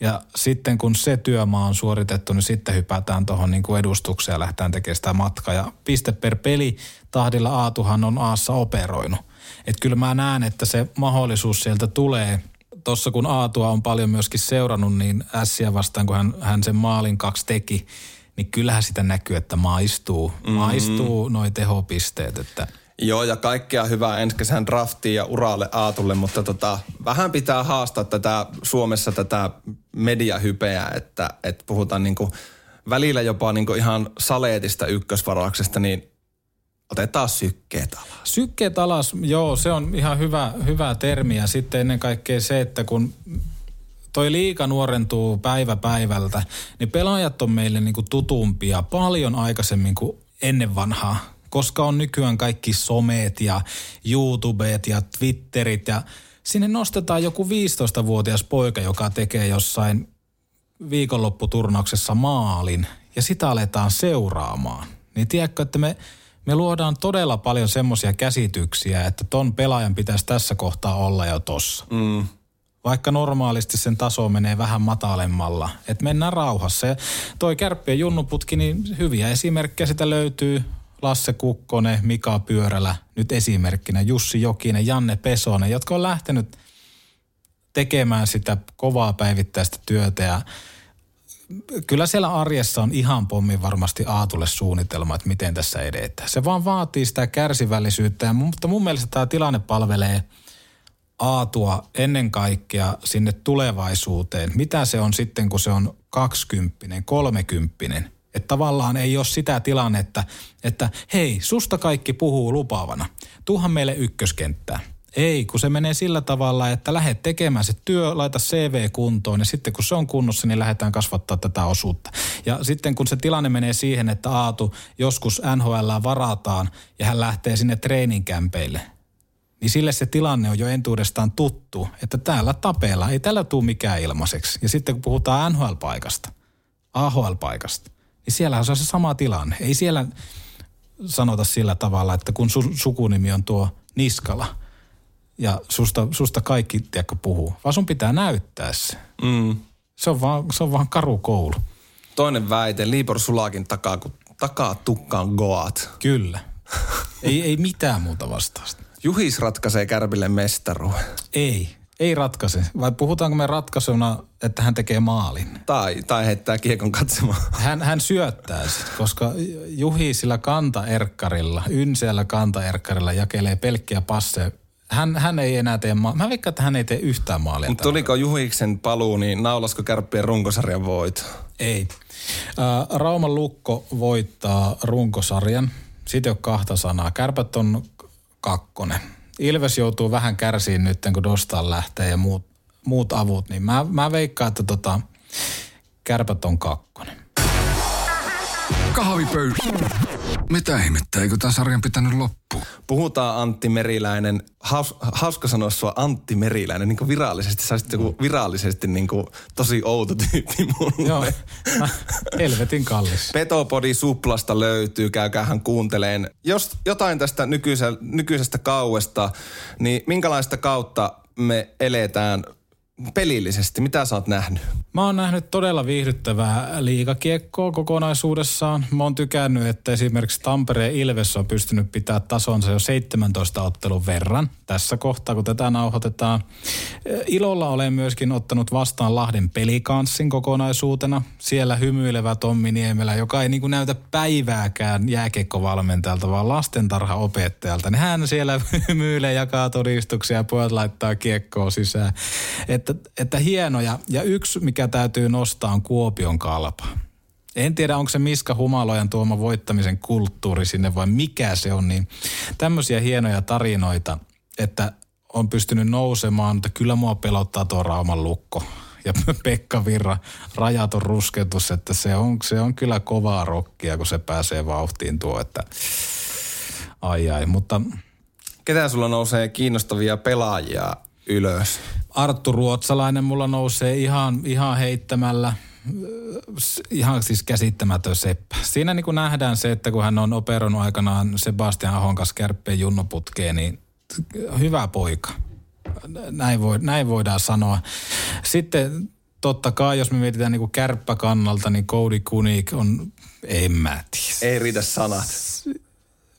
Speaker 3: Ja sitten kun se työmaa on suoritettu, niin sitten hypätään tuohon niin kuin edustukseen ja lähdetään tekemään sitä matkaa. Ja piste per peli tahdilla Aatuhan on Aassa operoinut. Että kyllä mä näen, että se mahdollisuus sieltä tulee. Tuossa kun Aatua on paljon myöskin seurannut, niin Ässiä vastaan, kun hän, hän sen maalin kaksi teki, niin kyllähän sitä näkyy, että maistuu, mm-hmm. maistuu noi tehopisteet, että –
Speaker 2: Joo, ja kaikkea hyvää ensi kesän draftiin ja uralle Aatulle, mutta tota, vähän pitää haastaa tätä Suomessa tätä mediahypeä, että, että puhutaan niinku välillä jopa niinku ihan saleetista ykkösvarauksesta, niin otetaan sykkeet alas.
Speaker 3: Sykkeet alas, joo, se on ihan hyvä, hyvä termi ja sitten ennen kaikkea se, että kun toi liika nuorentuu päivä päivältä, niin pelaajat on meille niinku tutumpia paljon aikaisemmin kuin ennen vanhaa koska on nykyään kaikki somet ja YouTubet ja Twitterit ja sinne nostetaan joku 15-vuotias poika, joka tekee jossain viikonlopputurnauksessa maalin ja sitä aletaan seuraamaan. Niin tiedätkö, että me, me luodaan todella paljon semmoisia käsityksiä, että ton pelaajan pitäisi tässä kohtaa olla jo tossa. Mm. Vaikka normaalisti sen taso menee vähän matalemmalla. Että mennään rauhassa. Ja toi kärppien junnuputki, niin hyviä esimerkkejä sitä löytyy. Lasse Kukkonen, Mika Pyörälä, nyt esimerkkinä Jussi Jokinen, Janne Pesonen, jotka on lähtenyt tekemään sitä kovaa päivittäistä työtä ja kyllä siellä arjessa on ihan pommin varmasti Aatulle suunnitelma, että miten tässä edetään. Se vaan vaatii sitä kärsivällisyyttä, mutta mun mielestä tämä tilanne palvelee Aatua ennen kaikkea sinne tulevaisuuteen. Mitä se on sitten, kun se on kaksikymppinen, kolmekymppinen? Että tavallaan ei ole sitä tilannetta, että hei, susta kaikki puhuu lupaavana. Tuhan meille ykköskenttää. Ei, kun se menee sillä tavalla, että lähdet tekemään se työ, laita CV kuntoon ja sitten kun se on kunnossa, niin lähdetään kasvattaa tätä osuutta. Ja sitten kun se tilanne menee siihen, että Aatu joskus NHL varataan ja hän lähtee sinne treeninkämpeille, niin sille se tilanne on jo entuudestaan tuttu, että täällä tapeella ei tällä tule mikään ilmaiseksi. Ja sitten kun puhutaan NHL-paikasta, AHL-paikasta, niin siellä on se sama tilanne. Ei siellä sanota sillä tavalla, että kun su- sukunimi on tuo Niskala ja susta, susta kaikki tiedätkö, puhuu, vaan sun pitää näyttää se. Mm. Se, on vaan, se on vaan karu koulu.
Speaker 2: Toinen väite, Liibor Sulakin takaa, kun takaa tukkaan Goat.
Speaker 3: Kyllä. ei, ei mitään muuta vastausta.
Speaker 2: Juhis ratkaisee Kärpille mestaru.
Speaker 3: Ei. Ei ratkaise. Vai puhutaanko me ratkaisuna, että hän tekee maalin?
Speaker 2: Tai, tai heittää kiekon katsomaan.
Speaker 3: Hän, hän syöttää sit, koska Juhi sillä kantaerkkarilla, ynseällä kantaerkkarilla jakelee pelkkiä passeja. Hän, hän ei enää tee maalia. Mä veikkaan, että hän ei tee yhtään maalia.
Speaker 2: Mutta tuliko Juhiksen paluu, niin naulasko kärppien runkosarjan voit?
Speaker 3: Ei. Äh, Rauman Lukko voittaa runkosarjan. Siitä ei ole kahta sanaa. Kärpät on kakkonen Ilves joutuu vähän kärsiin nyt, kun Dostal lähtee ja muut, muut avut, niin mä, mä veikkaan, että tota, kärpät on kakkonen.
Speaker 5: Kahvipöydä. Mitä ihmettä, eikö tämä sarjan pitänyt loppua?
Speaker 2: Puhutaan Antti Meriläinen, haus, hauska sanoa sua Antti Meriläinen, niin kuin virallisesti, sä olisit virallisesti niin kuin tosi outo tyyppi mulle. Joo,
Speaker 3: helvetin kallis.
Speaker 2: Petopodi Suplasta löytyy, käykäähän kuunteleen. Jos jotain tästä nykyisestä, nykyisestä kauesta, niin minkälaista kautta me eletään pelillisesti, mitä sä oot nähnyt?
Speaker 3: Mä oon nähnyt todella viihdyttävää liikakiekkoa kokonaisuudessaan. Mä oon tykännyt, että esimerkiksi Tampereen Ilves on pystynyt pitää tasonsa jo 17 ottelun verran tässä kohtaa, kun tätä nauhoitetaan. Ilolla olen myöskin ottanut vastaan Lahden pelikanssin kokonaisuutena. Siellä hymyilevä Tommi Niemelä, joka ei niin näytä päivääkään jääkiekkovalmentajalta, vaan lastentarhaopettajalta. Niin hän siellä hymyilee, jakaa todistuksia ja pojat laittaa kiekkoa sisään. Että, että hienoja. Ja yksi, mikä täytyy nostaa, on Kuopion kalpa. En tiedä, onko se Miska Humalojan tuoma voittamisen kulttuuri sinne vai mikä se on, niin tämmöisiä hienoja tarinoita, että on pystynyt nousemaan, mutta kyllä mua pelottaa tuo Rauman lukko. Ja Pekka Virra rajaton rusketus, että se on, se on kyllä kovaa rokkia, kun se pääsee vauhtiin tuo, että ai ai. Mutta
Speaker 2: Ketä sulla nousee kiinnostavia pelaajia ylös?
Speaker 3: Arttu Ruotsalainen mulla nousee ihan, ihan heittämällä. Ihan siis käsittämätön seppä. Siinä niin kuin nähdään se, että kun hän on operoinut aikanaan Sebastian Ahon kanssa kärppeen junnoputkeen, niin hyvä poika. Näin, voi, näin voidaan sanoa. Sitten totta kai, jos me mietitään niin kärppäkannalta, niin Cody Kunik on, en mä tiedä.
Speaker 2: Ei riitä sanat.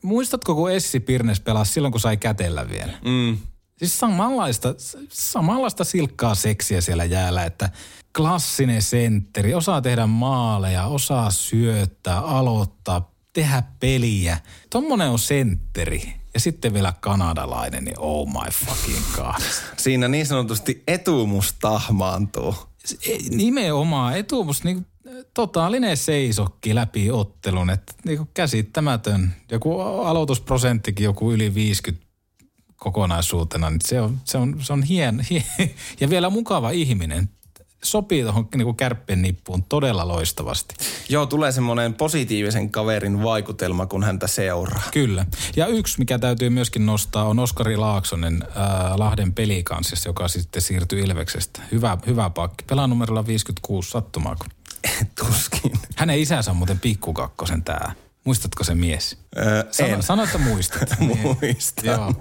Speaker 3: Muistatko, kun Essi Pirnes pelasi silloin, kun sai kätellä vielä?
Speaker 2: Mm.
Speaker 3: Siis samanlaista, samanlaista silkkaa seksiä siellä jäällä, että klassinen sentteri, osaa tehdä maaleja, osaa syöttää, aloittaa, tehdä peliä. Tommonen on sentteri. Ja sitten vielä kanadalainen, niin oh my fucking god.
Speaker 2: Siinä niin sanotusti etumus tahmaantuu.
Speaker 3: E- Nimenomaan etumus, niin totaalinen seisokki läpi ottelun, että niin käsittämätön. Joku aloitusprosenttikin joku yli 50 kokonaisuutena, niin se on, se on, se on hien, hien, ja vielä mukava ihminen. Sopii tuohon niin kärppien nippuun todella loistavasti.
Speaker 2: Joo, tulee semmoinen positiivisen kaverin vaikutelma, kun häntä seuraa.
Speaker 3: Kyllä. Ja yksi, mikä täytyy myöskin nostaa, on Oskari Laaksonen ää, Lahden pelikansissa, joka sitten siirtyi Ilveksestä. Hyvä, hyvä pakki. Pelaa numerolla 56 sattumaako.
Speaker 2: Tuskin.
Speaker 3: Hänen isänsä on muuten pikkukakkosen tää. Muistatko se mies?
Speaker 2: Öö,
Speaker 3: Sano,
Speaker 2: en.
Speaker 3: sano, että muistat.
Speaker 2: Muistan.
Speaker 3: Joo.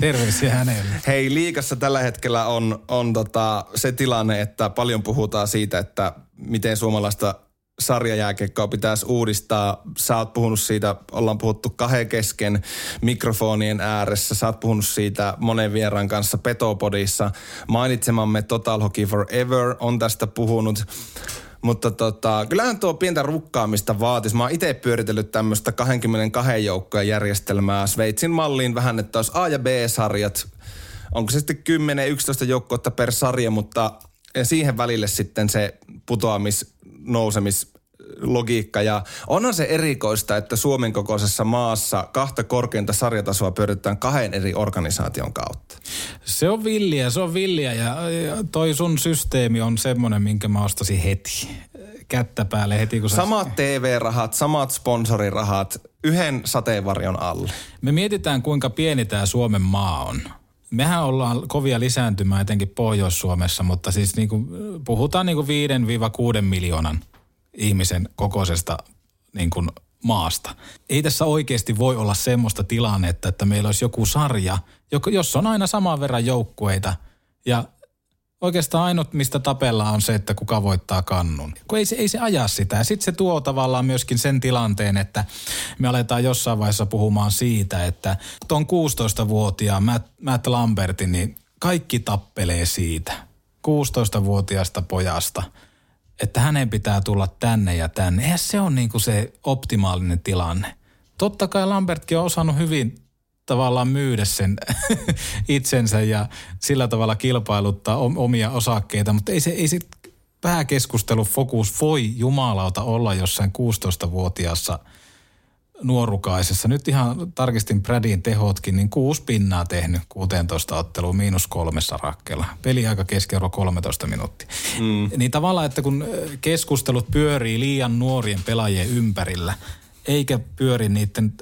Speaker 3: Terveisiä hänelle.
Speaker 2: Hei, liikassa tällä hetkellä on, on tota se tilanne, että paljon puhutaan siitä, että miten suomalaista sarjajääkiekkoa pitäisi uudistaa. Sä oot puhunut siitä, ollaan puhuttu kahden kesken mikrofonien ääressä. Sä oot puhunut siitä monen vieraan kanssa Petopodissa. Mainitsemamme Total Hockey Forever on tästä puhunut. Mutta tota, kyllähän tuo pientä rukkaamista vaatisi. Mä oon itse pyöritellyt tämmöistä 22 joukkojen järjestelmää Sveitsin malliin vähän, että olisi A- ja B-sarjat. Onko se sitten 10-11 joukkuetta per sarja, mutta siihen välille sitten se putoamis, nousemis, logiikka. Ja onhan se erikoista, että Suomen kokoisessa maassa kahta korkeinta sarjatasoa pyöritetään kahden eri organisaation kautta.
Speaker 3: Se on villiä, se on villiä ja, ja toi sun systeemi on semmoinen, minkä mä ostasin heti. Kättä päälle heti, kun sä...
Speaker 2: Samat TV-rahat, samat sponsorirahat yhden sateenvarjon alle.
Speaker 3: Me mietitään, kuinka pieni tämä Suomen maa on. Mehän ollaan kovia lisääntymään etenkin Pohjois-Suomessa, mutta siis niin kuin, puhutaan niin kuin 5-6 miljoonan ihmisen kokoisesta niin kuin maasta. Ei tässä oikeasti voi olla semmoista tilannetta, että meillä olisi joku sarja, jossa on aina saman verran joukkueita ja Oikeastaan ainut, mistä tapellaan, on se, että kuka voittaa kannun. Kun ei se, ei se aja sitä. Sitten se tuo tavallaan myöskin sen tilanteen, että me aletaan jossain vaiheessa puhumaan siitä, että tuon 16-vuotiaan Matt, Matt Lambertin, niin kaikki tappelee siitä. 16-vuotiaasta pojasta että hänen pitää tulla tänne ja tänne. Eihän se ole niin kuin se optimaalinen tilanne. Totta kai Lambertkin on osannut hyvin tavallaan myydä sen itsensä ja sillä tavalla kilpailuttaa omia osakkeita, mutta ei se, ei se pääkeskustelu fokus voi jumalauta olla jossain 16-vuotiaassa nuorukaisessa. Nyt ihan tarkistin Bradin tehotkin, niin kuusi pinnaa tehnyt 16 otteluun miinus kolmessa rakkella. Peliaika keskiarvo 13 minuuttia. Mm. Niin tavallaan, että kun keskustelut pyörii liian nuorien pelaajien ympärillä, eikä pyöri niiden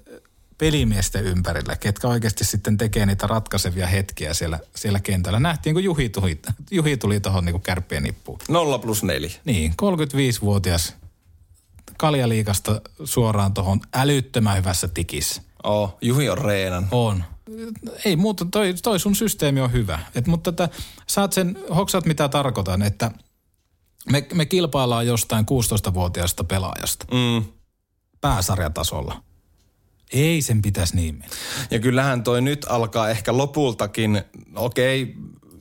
Speaker 3: pelimiesten ympärillä, ketkä oikeasti sitten tekee niitä ratkaisevia hetkiä siellä, siellä kentällä. Nähtiin, kun Juhi tuli, Juhi tuli tuohon niin kärppien nippuun.
Speaker 2: Nolla plus neljä.
Speaker 3: Niin, 35-vuotias kaljaliikasta suoraan tuohon älyttömän hyvässä tikissä.
Speaker 2: Oh, Juhi on reenan.
Speaker 3: On. Ei muuta, toi, toi sun systeemi on hyvä. Et, mutta tätä, saat sen, hoksat mitä tarkoitan, että me, me kilpaillaan jostain 16-vuotiaasta pelaajasta.
Speaker 2: Mm.
Speaker 3: Pääsarjatasolla. Ei sen pitäisi niin mennä.
Speaker 2: Ja kyllähän toi nyt alkaa ehkä lopultakin, okei, okay,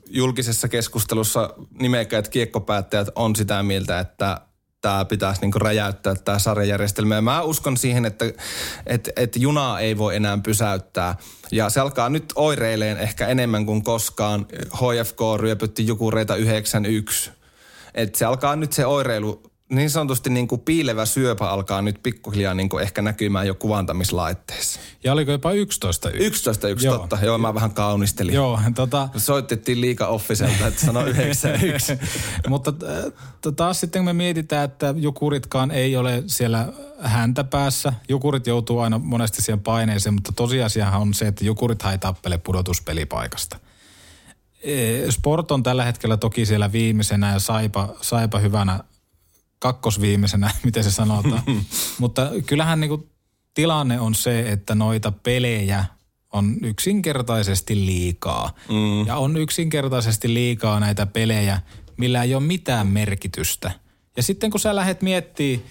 Speaker 2: julkisessa keskustelussa nimekkäät kiekkopäättäjät on sitä mieltä, että tämä pitäisi niinku räjäyttää tämä sarjajärjestelmä. Ja mä uskon siihen, että et, et junaa ei voi enää pysäyttää. Ja se alkaa nyt oireileen ehkä enemmän kuin koskaan. HFK ryöpytti joku reita 91. Et se alkaa nyt se oireilu niin sanotusti niin kuin piilevä syöpä alkaa nyt pikkuhiljaa niin kuin ehkä näkymään jo kuvantamislaitteissa.
Speaker 3: Ja oliko jopa 11 yksi?
Speaker 2: 11 yksi,
Speaker 3: Joo.
Speaker 2: totta. Joo, mä vähän kaunistelin.
Speaker 3: Joo, tota,
Speaker 2: Soitettiin liika officelta, että sanoi 91.
Speaker 3: Mutta äh, t- taas sitten kun me mietitään, että jukuritkaan ei ole siellä häntä päässä. Jukurit joutuu aina monesti siihen paineeseen, mutta tosiasiahan on se, että jukurit ei tappele pudotuspelipaikasta. Eh, Sport on tällä hetkellä toki siellä viimeisenä ja Saipa, Saipa hyvänä kakkosviimeisenä, miten se sanotaan. mutta kyllähän niinku tilanne on se, että noita pelejä on yksinkertaisesti liikaa. Mm. Ja on yksinkertaisesti liikaa näitä pelejä, millä ei ole mitään merkitystä. Ja sitten kun sä lähdet miettimään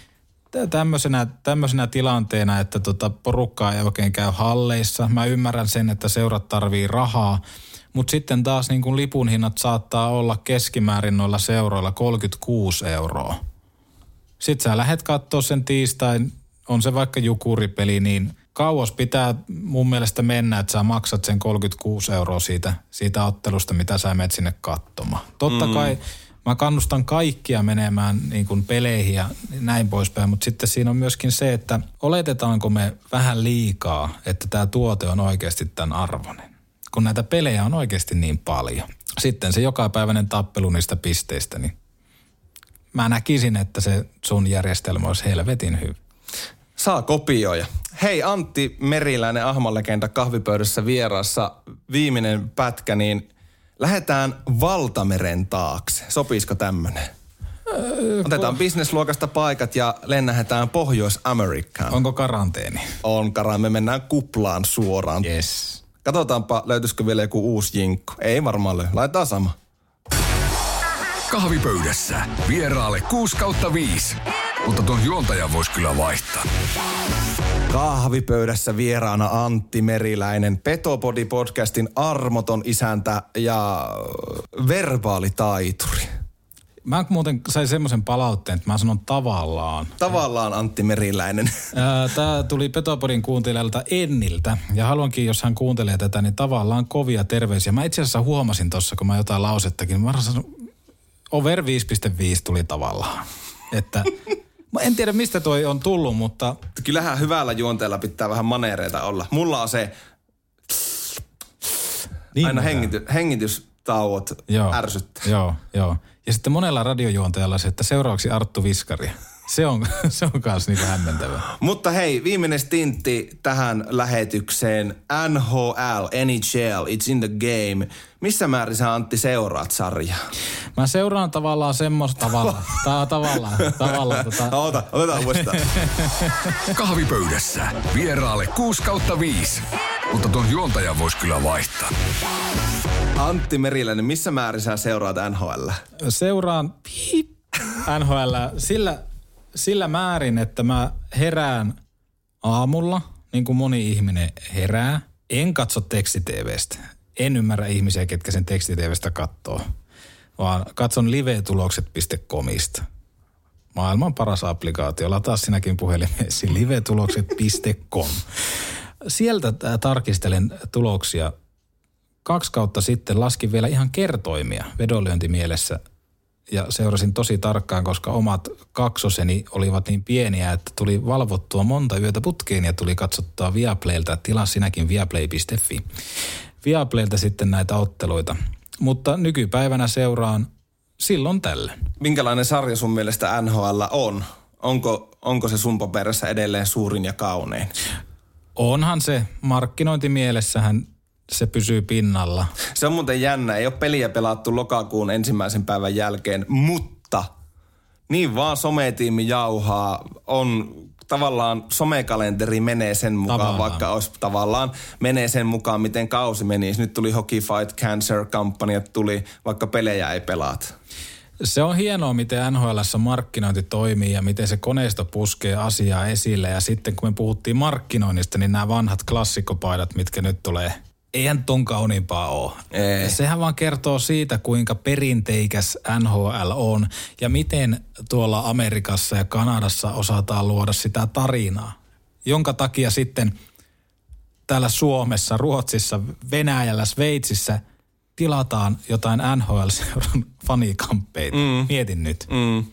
Speaker 3: tä- tämmöisenä, tämmöisenä tilanteena, että tota porukkaa ei oikein käy halleissa. Mä ymmärrän sen, että seurat tarvii rahaa, mutta sitten taas niin kun lipun hinnat saattaa olla keskimäärin noilla seuroilla 36 euroa. Sitten sä lähdet katsoa sen tiistain, on se vaikka jukuripeli, niin kauas pitää mun mielestä mennä, että sä maksat sen 36 euroa siitä, siitä ottelusta, mitä sä menet sinne katsomaan. Totta mm. kai mä kannustan kaikkia menemään niin kuin peleihin ja näin poispäin, mutta sitten siinä on myöskin se, että oletetaanko me vähän liikaa, että tämä tuote on oikeasti tämän arvoinen. Kun näitä pelejä on oikeasti niin paljon. Sitten se jokapäiväinen tappelu niistä pisteistä, niin mä näkisin, että se sun järjestelmä olisi helvetin hyvä.
Speaker 2: Saa kopioja. Hei Antti Meriläinen, Ahmanlegenda kahvipöydässä vieraassa. Viimeinen pätkä, niin lähdetään Valtameren taakse. Sopisiko tämmönen? Otetaan bisnesluokasta paikat ja lennähetään Pohjois-Amerikkaan.
Speaker 3: Onko karanteeni?
Speaker 2: On karan, me mennään kuplaan suoraan.
Speaker 3: Yes.
Speaker 2: Katsotaanpa, löytyisikö vielä joku uusi jinkku. Ei varmaan löydy. Laitetaan sama.
Speaker 5: Kahvipöydässä vieraalle 6 kautta 5. Mutta tuon juontajan voisi kyllä vaihtaa.
Speaker 2: Kahvipöydässä vieraana Antti Meriläinen, Petopodi-podcastin armoton isäntä ja verbaalitaituri.
Speaker 3: Mä muuten sain semmoisen palautteen, että mä sanon tavallaan.
Speaker 2: Tavallaan Antti Meriläinen.
Speaker 3: Tämä tuli Petopodin kuuntelijalta Enniltä ja haluankin, jos hän kuuntelee tätä, niin tavallaan kovia terveisiä. Mä itse asiassa huomasin tuossa, kun mä jotain lausettakin, mä sanon, over 5.5 tuli tavallaan. Että mä en tiedä, mistä toi on tullut, mutta
Speaker 2: Kyllähän hyvällä juonteella pitää vähän maneereita olla. Mulla on se
Speaker 3: niin
Speaker 2: aina hengity, hengitystauot ärsyttää.
Speaker 3: Joo, joo. Ja sitten monella radiojuontajalla se, että seuraavaksi Arttu Viskari. Se on, se on kanssa niinku hämmentävää.
Speaker 2: Mutta hei, viimeinen stintti tähän lähetykseen. NHL, NHL, It's in the Game. Missä määrin sä Antti seuraat sarjaa?
Speaker 3: Mä seuraan tavallaan semmoista tavalla. Tää tavallaan, tavallaan tota,
Speaker 2: Ota, otetaan uudestaan.
Speaker 5: Kahvipöydässä vieraalle 6 kautta 5. Mutta tuon juontajan voisi kyllä vaihtaa.
Speaker 2: Antti Meriläinen, missä määrin sä seuraat NHL?
Speaker 3: seuraan NHL sillä, sillä määrin, että mä herään aamulla, niin kuin moni ihminen herää. En katso tekstitevestä. En ymmärrä ihmisiä, ketkä sen tekstitevestä katsoo, vaan katson livetulokset.comista. Maailman paras applikaatio. Lataa sinäkin puhelimeesi livetulokset.com. Sieltä tarkistelen tuloksia kaksi kautta sitten laskin vielä ihan kertoimia vedonlyöntimielessä ja seurasin tosi tarkkaan, koska omat kaksoseni olivat niin pieniä, että tuli valvottua monta yötä putkeen ja tuli katsottua Viaplaylta. Tilaa sinäkin viaplay.fi. Viaplaylta sitten näitä otteluita. Mutta nykypäivänä seuraan silloin tällöin.
Speaker 2: Minkälainen sarja sun mielestä NHL on? Onko, onko se sun paperissa edelleen suurin ja kaunein?
Speaker 3: Onhan se markkinointimielessähän se pysyy pinnalla.
Speaker 2: Se on muuten jännä. Ei ole peliä pelattu lokakuun ensimmäisen päivän jälkeen, mutta niin vaan sometiimi jauhaa. On tavallaan somekalenteri menee sen mukaan,
Speaker 3: Tavallaan.
Speaker 2: vaikka olisi tavallaan menee sen mukaan, miten kausi meni. Nyt tuli Hockey Fight Cancer kampanjat tuli, vaikka pelejä ei pelaat.
Speaker 3: Se on hienoa, miten NHL markkinointi toimii ja miten se koneisto puskee asiaa esille. Ja sitten kun me puhuttiin markkinoinnista, niin nämä vanhat klassikkopaidat, mitkä nyt tulee, eihän ton kauniimpaa ole.
Speaker 2: Ei.
Speaker 3: Sehän vaan kertoo siitä, kuinka perinteikäs NHL on ja miten tuolla Amerikassa ja Kanadassa osataan luoda sitä tarinaa. Jonka takia sitten täällä Suomessa, Ruotsissa, Venäjällä, Sveitsissä tilataan jotain NHL-seuran fanikamppeita. Mm. Mietin nyt.
Speaker 2: Mm.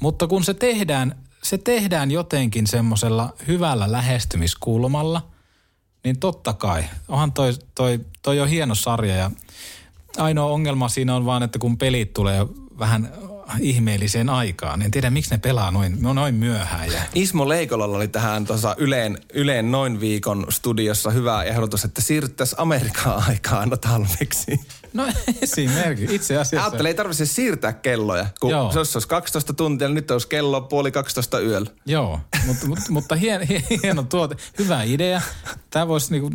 Speaker 3: Mutta kun se tehdään, se tehdään jotenkin semmoisella hyvällä lähestymiskulmalla, niin totta kai. Onhan toi, toi, toi on hieno sarja ja ainoa ongelma siinä on vaan, että kun pelit tulee vähän ihmeelliseen aikaan, niin en tiedä miksi ne pelaa noin, noin myöhään. Ja...
Speaker 2: Ismo Leikolalla oli tähän tuossa Yleen, Yleen noin viikon studiossa hyvä ehdotus, että siirryttäisiin Amerikan aikaan aina talveksi.
Speaker 3: No esimerkiksi, itse asiassa.
Speaker 2: Ajattelin, ei tarvitse siirtää kelloja, kun
Speaker 3: Joo.
Speaker 2: se olisi 12 tuntia, niin nyt olisi kello puoli 12 yöllä.
Speaker 3: Joo, mutta, mutta, mutta hien, hieno tuote. Hyvä idea. Tämä voisi niinku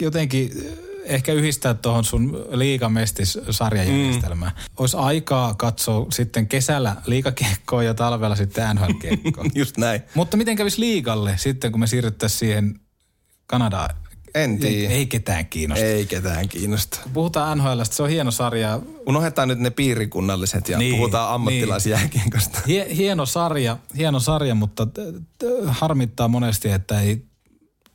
Speaker 3: jotenkin eh, ehkä yhdistää tuohon sun liigamestis-sarjajärjestelmään. Mm. Olisi aikaa katsoa sitten kesällä liikakiekkoa ja talvella sitten NHL-kiekkoa.
Speaker 2: Just näin.
Speaker 3: mutta miten kävisi liigalle sitten, kun me siirryttäisiin siihen Kanadaan?
Speaker 2: En
Speaker 3: Ei,
Speaker 2: tiedä.
Speaker 3: ei ketään kiinnosta.
Speaker 2: Ei ketään kiinnosta.
Speaker 3: Puhutaan NHLstä, se on hieno sarja.
Speaker 2: Unohdetaan nyt ne piirikunnalliset ja
Speaker 3: Niin,
Speaker 2: niin, puhutaan ammattilaisjääkiekosta.
Speaker 3: Hie, hieno sarja, hieno sarja, mutta t- t- harmittaa monesti, että ei,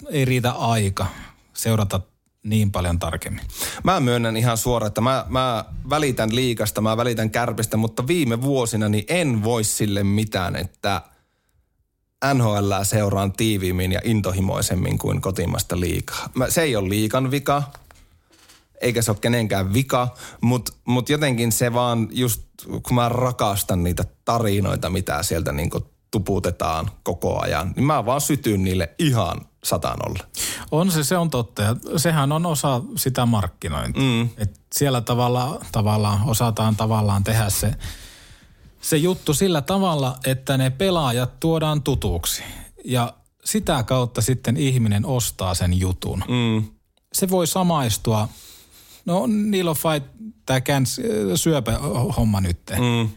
Speaker 3: ei riitä aika seurata niin paljon tarkemmin.
Speaker 2: Mä myönnän ihan suoraan, että mä, mä välitän liikasta, mä välitän kärpistä, mutta viime vuosina niin en voi sille mitään, että NHL seuraan tiiviimmin ja intohimoisemmin kuin kotimasta liikaa. Mä, se ei ole liikan vika, eikä se ole kenenkään vika, mutta mut jotenkin se vaan just, kun mä rakastan niitä tarinoita, mitä sieltä niin tuputetaan koko ajan, niin mä vaan sytyn niille ihan satanolle.
Speaker 3: On se, se on totta. Ja sehän on osa sitä markkinointia. Mm. Et siellä tavalla, tavallaan osataan tavallaan tehdä se, se juttu sillä tavalla, että ne pelaajat tuodaan tutuksi. Ja sitä kautta sitten ihminen ostaa sen jutun.
Speaker 2: Mm.
Speaker 3: Se voi samaistua. No niillä on fight, tämä käns, syöpähomma nyt.
Speaker 2: Mm.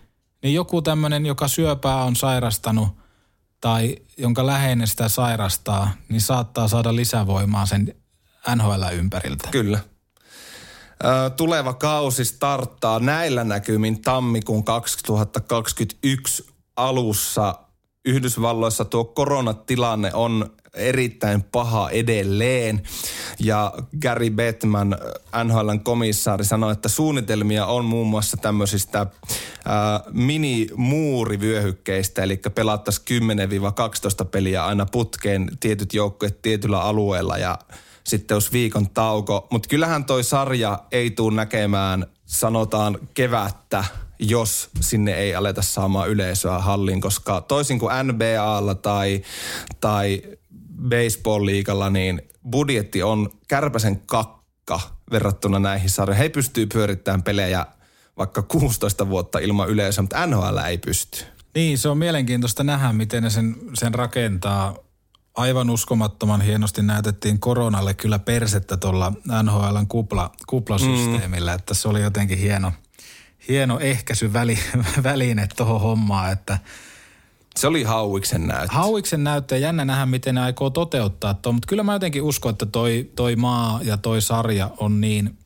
Speaker 3: Niin joku tämmöinen, joka syöpää on sairastanut tai jonka läheinen sitä sairastaa, niin saattaa saada lisävoimaa sen NHL-ympäriltä.
Speaker 2: Kyllä. Tuleva kausi starttaa näillä näkymin tammikuun 2021 alussa. Yhdysvalloissa tuo koronatilanne on erittäin paha edelleen. Ja Gary Bettman, NHLn komissaari, sanoi, että suunnitelmia on muun muassa tämmöisistä mini-muurivyöhykkeistä, eli pelattaisiin 10-12 peliä aina putkeen tietyt joukkueet tietyllä alueella ja sitten olisi viikon tauko. Mutta kyllähän toi sarja ei tule näkemään, sanotaan kevättä, jos sinne ei aleta saamaan yleisöä hallin, koska toisin kuin NBAlla tai, tai baseball-liigalla, niin budjetti on kärpäsen kakka verrattuna näihin sarjoihin. He pystyy pyörittämään pelejä vaikka 16 vuotta ilman yleisöä, mutta NHL ei pysty.
Speaker 3: Niin, se on mielenkiintoista nähdä, miten ne sen, sen rakentaa. Aivan uskomattoman hienosti näytettiin koronalle kyllä persettä tuolla NHLn kupla, kuplasysteemillä, mm. että se oli jotenkin hieno, hieno ehkäisyväli, väline tuohon hommaan, että
Speaker 2: Se oli Hauiksen näyttö.
Speaker 3: Hauiksen näyttö ja jännä nähdä, miten ne aikoo toteuttaa tuon, mutta kyllä mä jotenkin uskon, että toi, toi maa ja toi sarja on niin,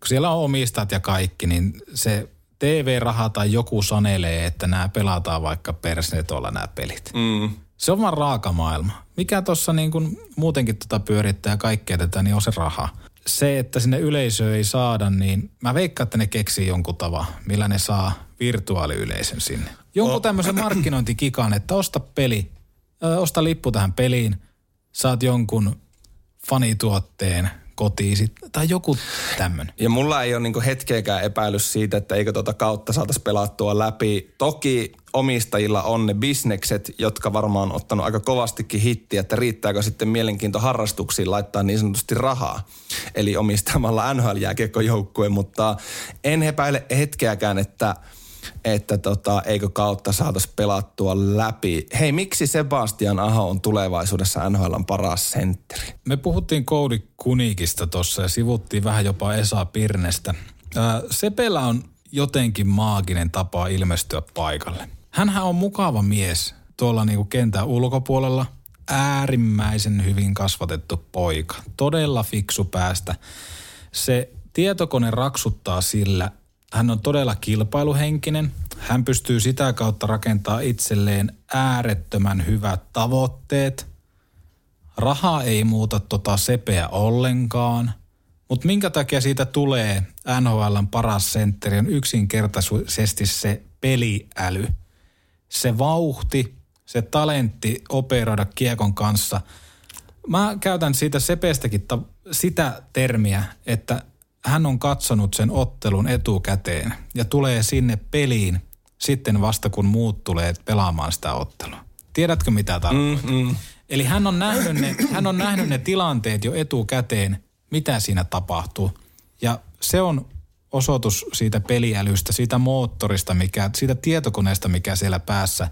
Speaker 3: kun siellä on omistajat ja kaikki, niin se TV-raha tai joku sanelee, että nämä pelataan vaikka persnetolla nämä pelit.
Speaker 2: Mm.
Speaker 3: Se on vaan raaka maailma. Mikä tuossa niin kuin muutenkin tota pyörittää kaikkea tätä, niin on se raha. Se, että sinne yleisöä ei saada, niin mä veikkaan, että ne keksii jonkun tavan, millä ne saa virtuaaliyleisön sinne. Jonkun tämmöisen markkinointikikan, että osta peli, ö, osta lippu tähän peliin, saat jonkun fanituotteen kotiin sit, tai joku tämmöinen.
Speaker 2: Ja mulla ei ole niinku hetkeäkään epäilys siitä, että eikö tuota kautta saataisiin pelattua läpi. Toki omistajilla on ne bisnekset, jotka varmaan on ottanut aika kovastikin hittiä, että riittääkö sitten mielenkiinto harrastuksiin laittaa niin sanotusti rahaa. Eli omistamalla NHL-jääkiekkojoukkueen, mutta en epäile hetkeäkään, että että tota, eikö kautta saataisiin pelattua läpi. Hei, miksi Sebastian Aho on tulevaisuudessa NHLn paras sentteri?
Speaker 3: Me puhuttiin Koudi Kunikista tuossa ja sivuttiin vähän jopa Esa Pirnestä. Ää, Sepellä on jotenkin maaginen tapa ilmestyä paikalle. Hänhän on mukava mies tuolla niinku kentän ulkopuolella. Äärimmäisen hyvin kasvatettu poika. Todella fiksu päästä. Se tietokone raksuttaa sillä, hän on todella kilpailuhenkinen. Hän pystyy sitä kautta rakentamaan itselleen äärettömän hyvät tavoitteet. Raha ei muuta tota sepeä ollenkaan. Mutta minkä takia siitä tulee NHLn paras sentteri on yksinkertaisesti se peliäly. se vauhti, se talentti operoida kiekon kanssa. Mä käytän siitä Sepestäkin ta- sitä termiä, että hän on katsonut sen ottelun etukäteen ja tulee sinne peliin sitten vasta kun muut tulee pelaamaan sitä ottelua. Tiedätkö mitä tarkoitan? Mm, mm. Eli hän on, nähnyt ne, hän on nähnyt ne tilanteet jo etukäteen, mitä siinä tapahtuu. Ja se on osoitus siitä peliälystä, siitä moottorista, mikä, siitä tietokoneesta, mikä siellä päässä,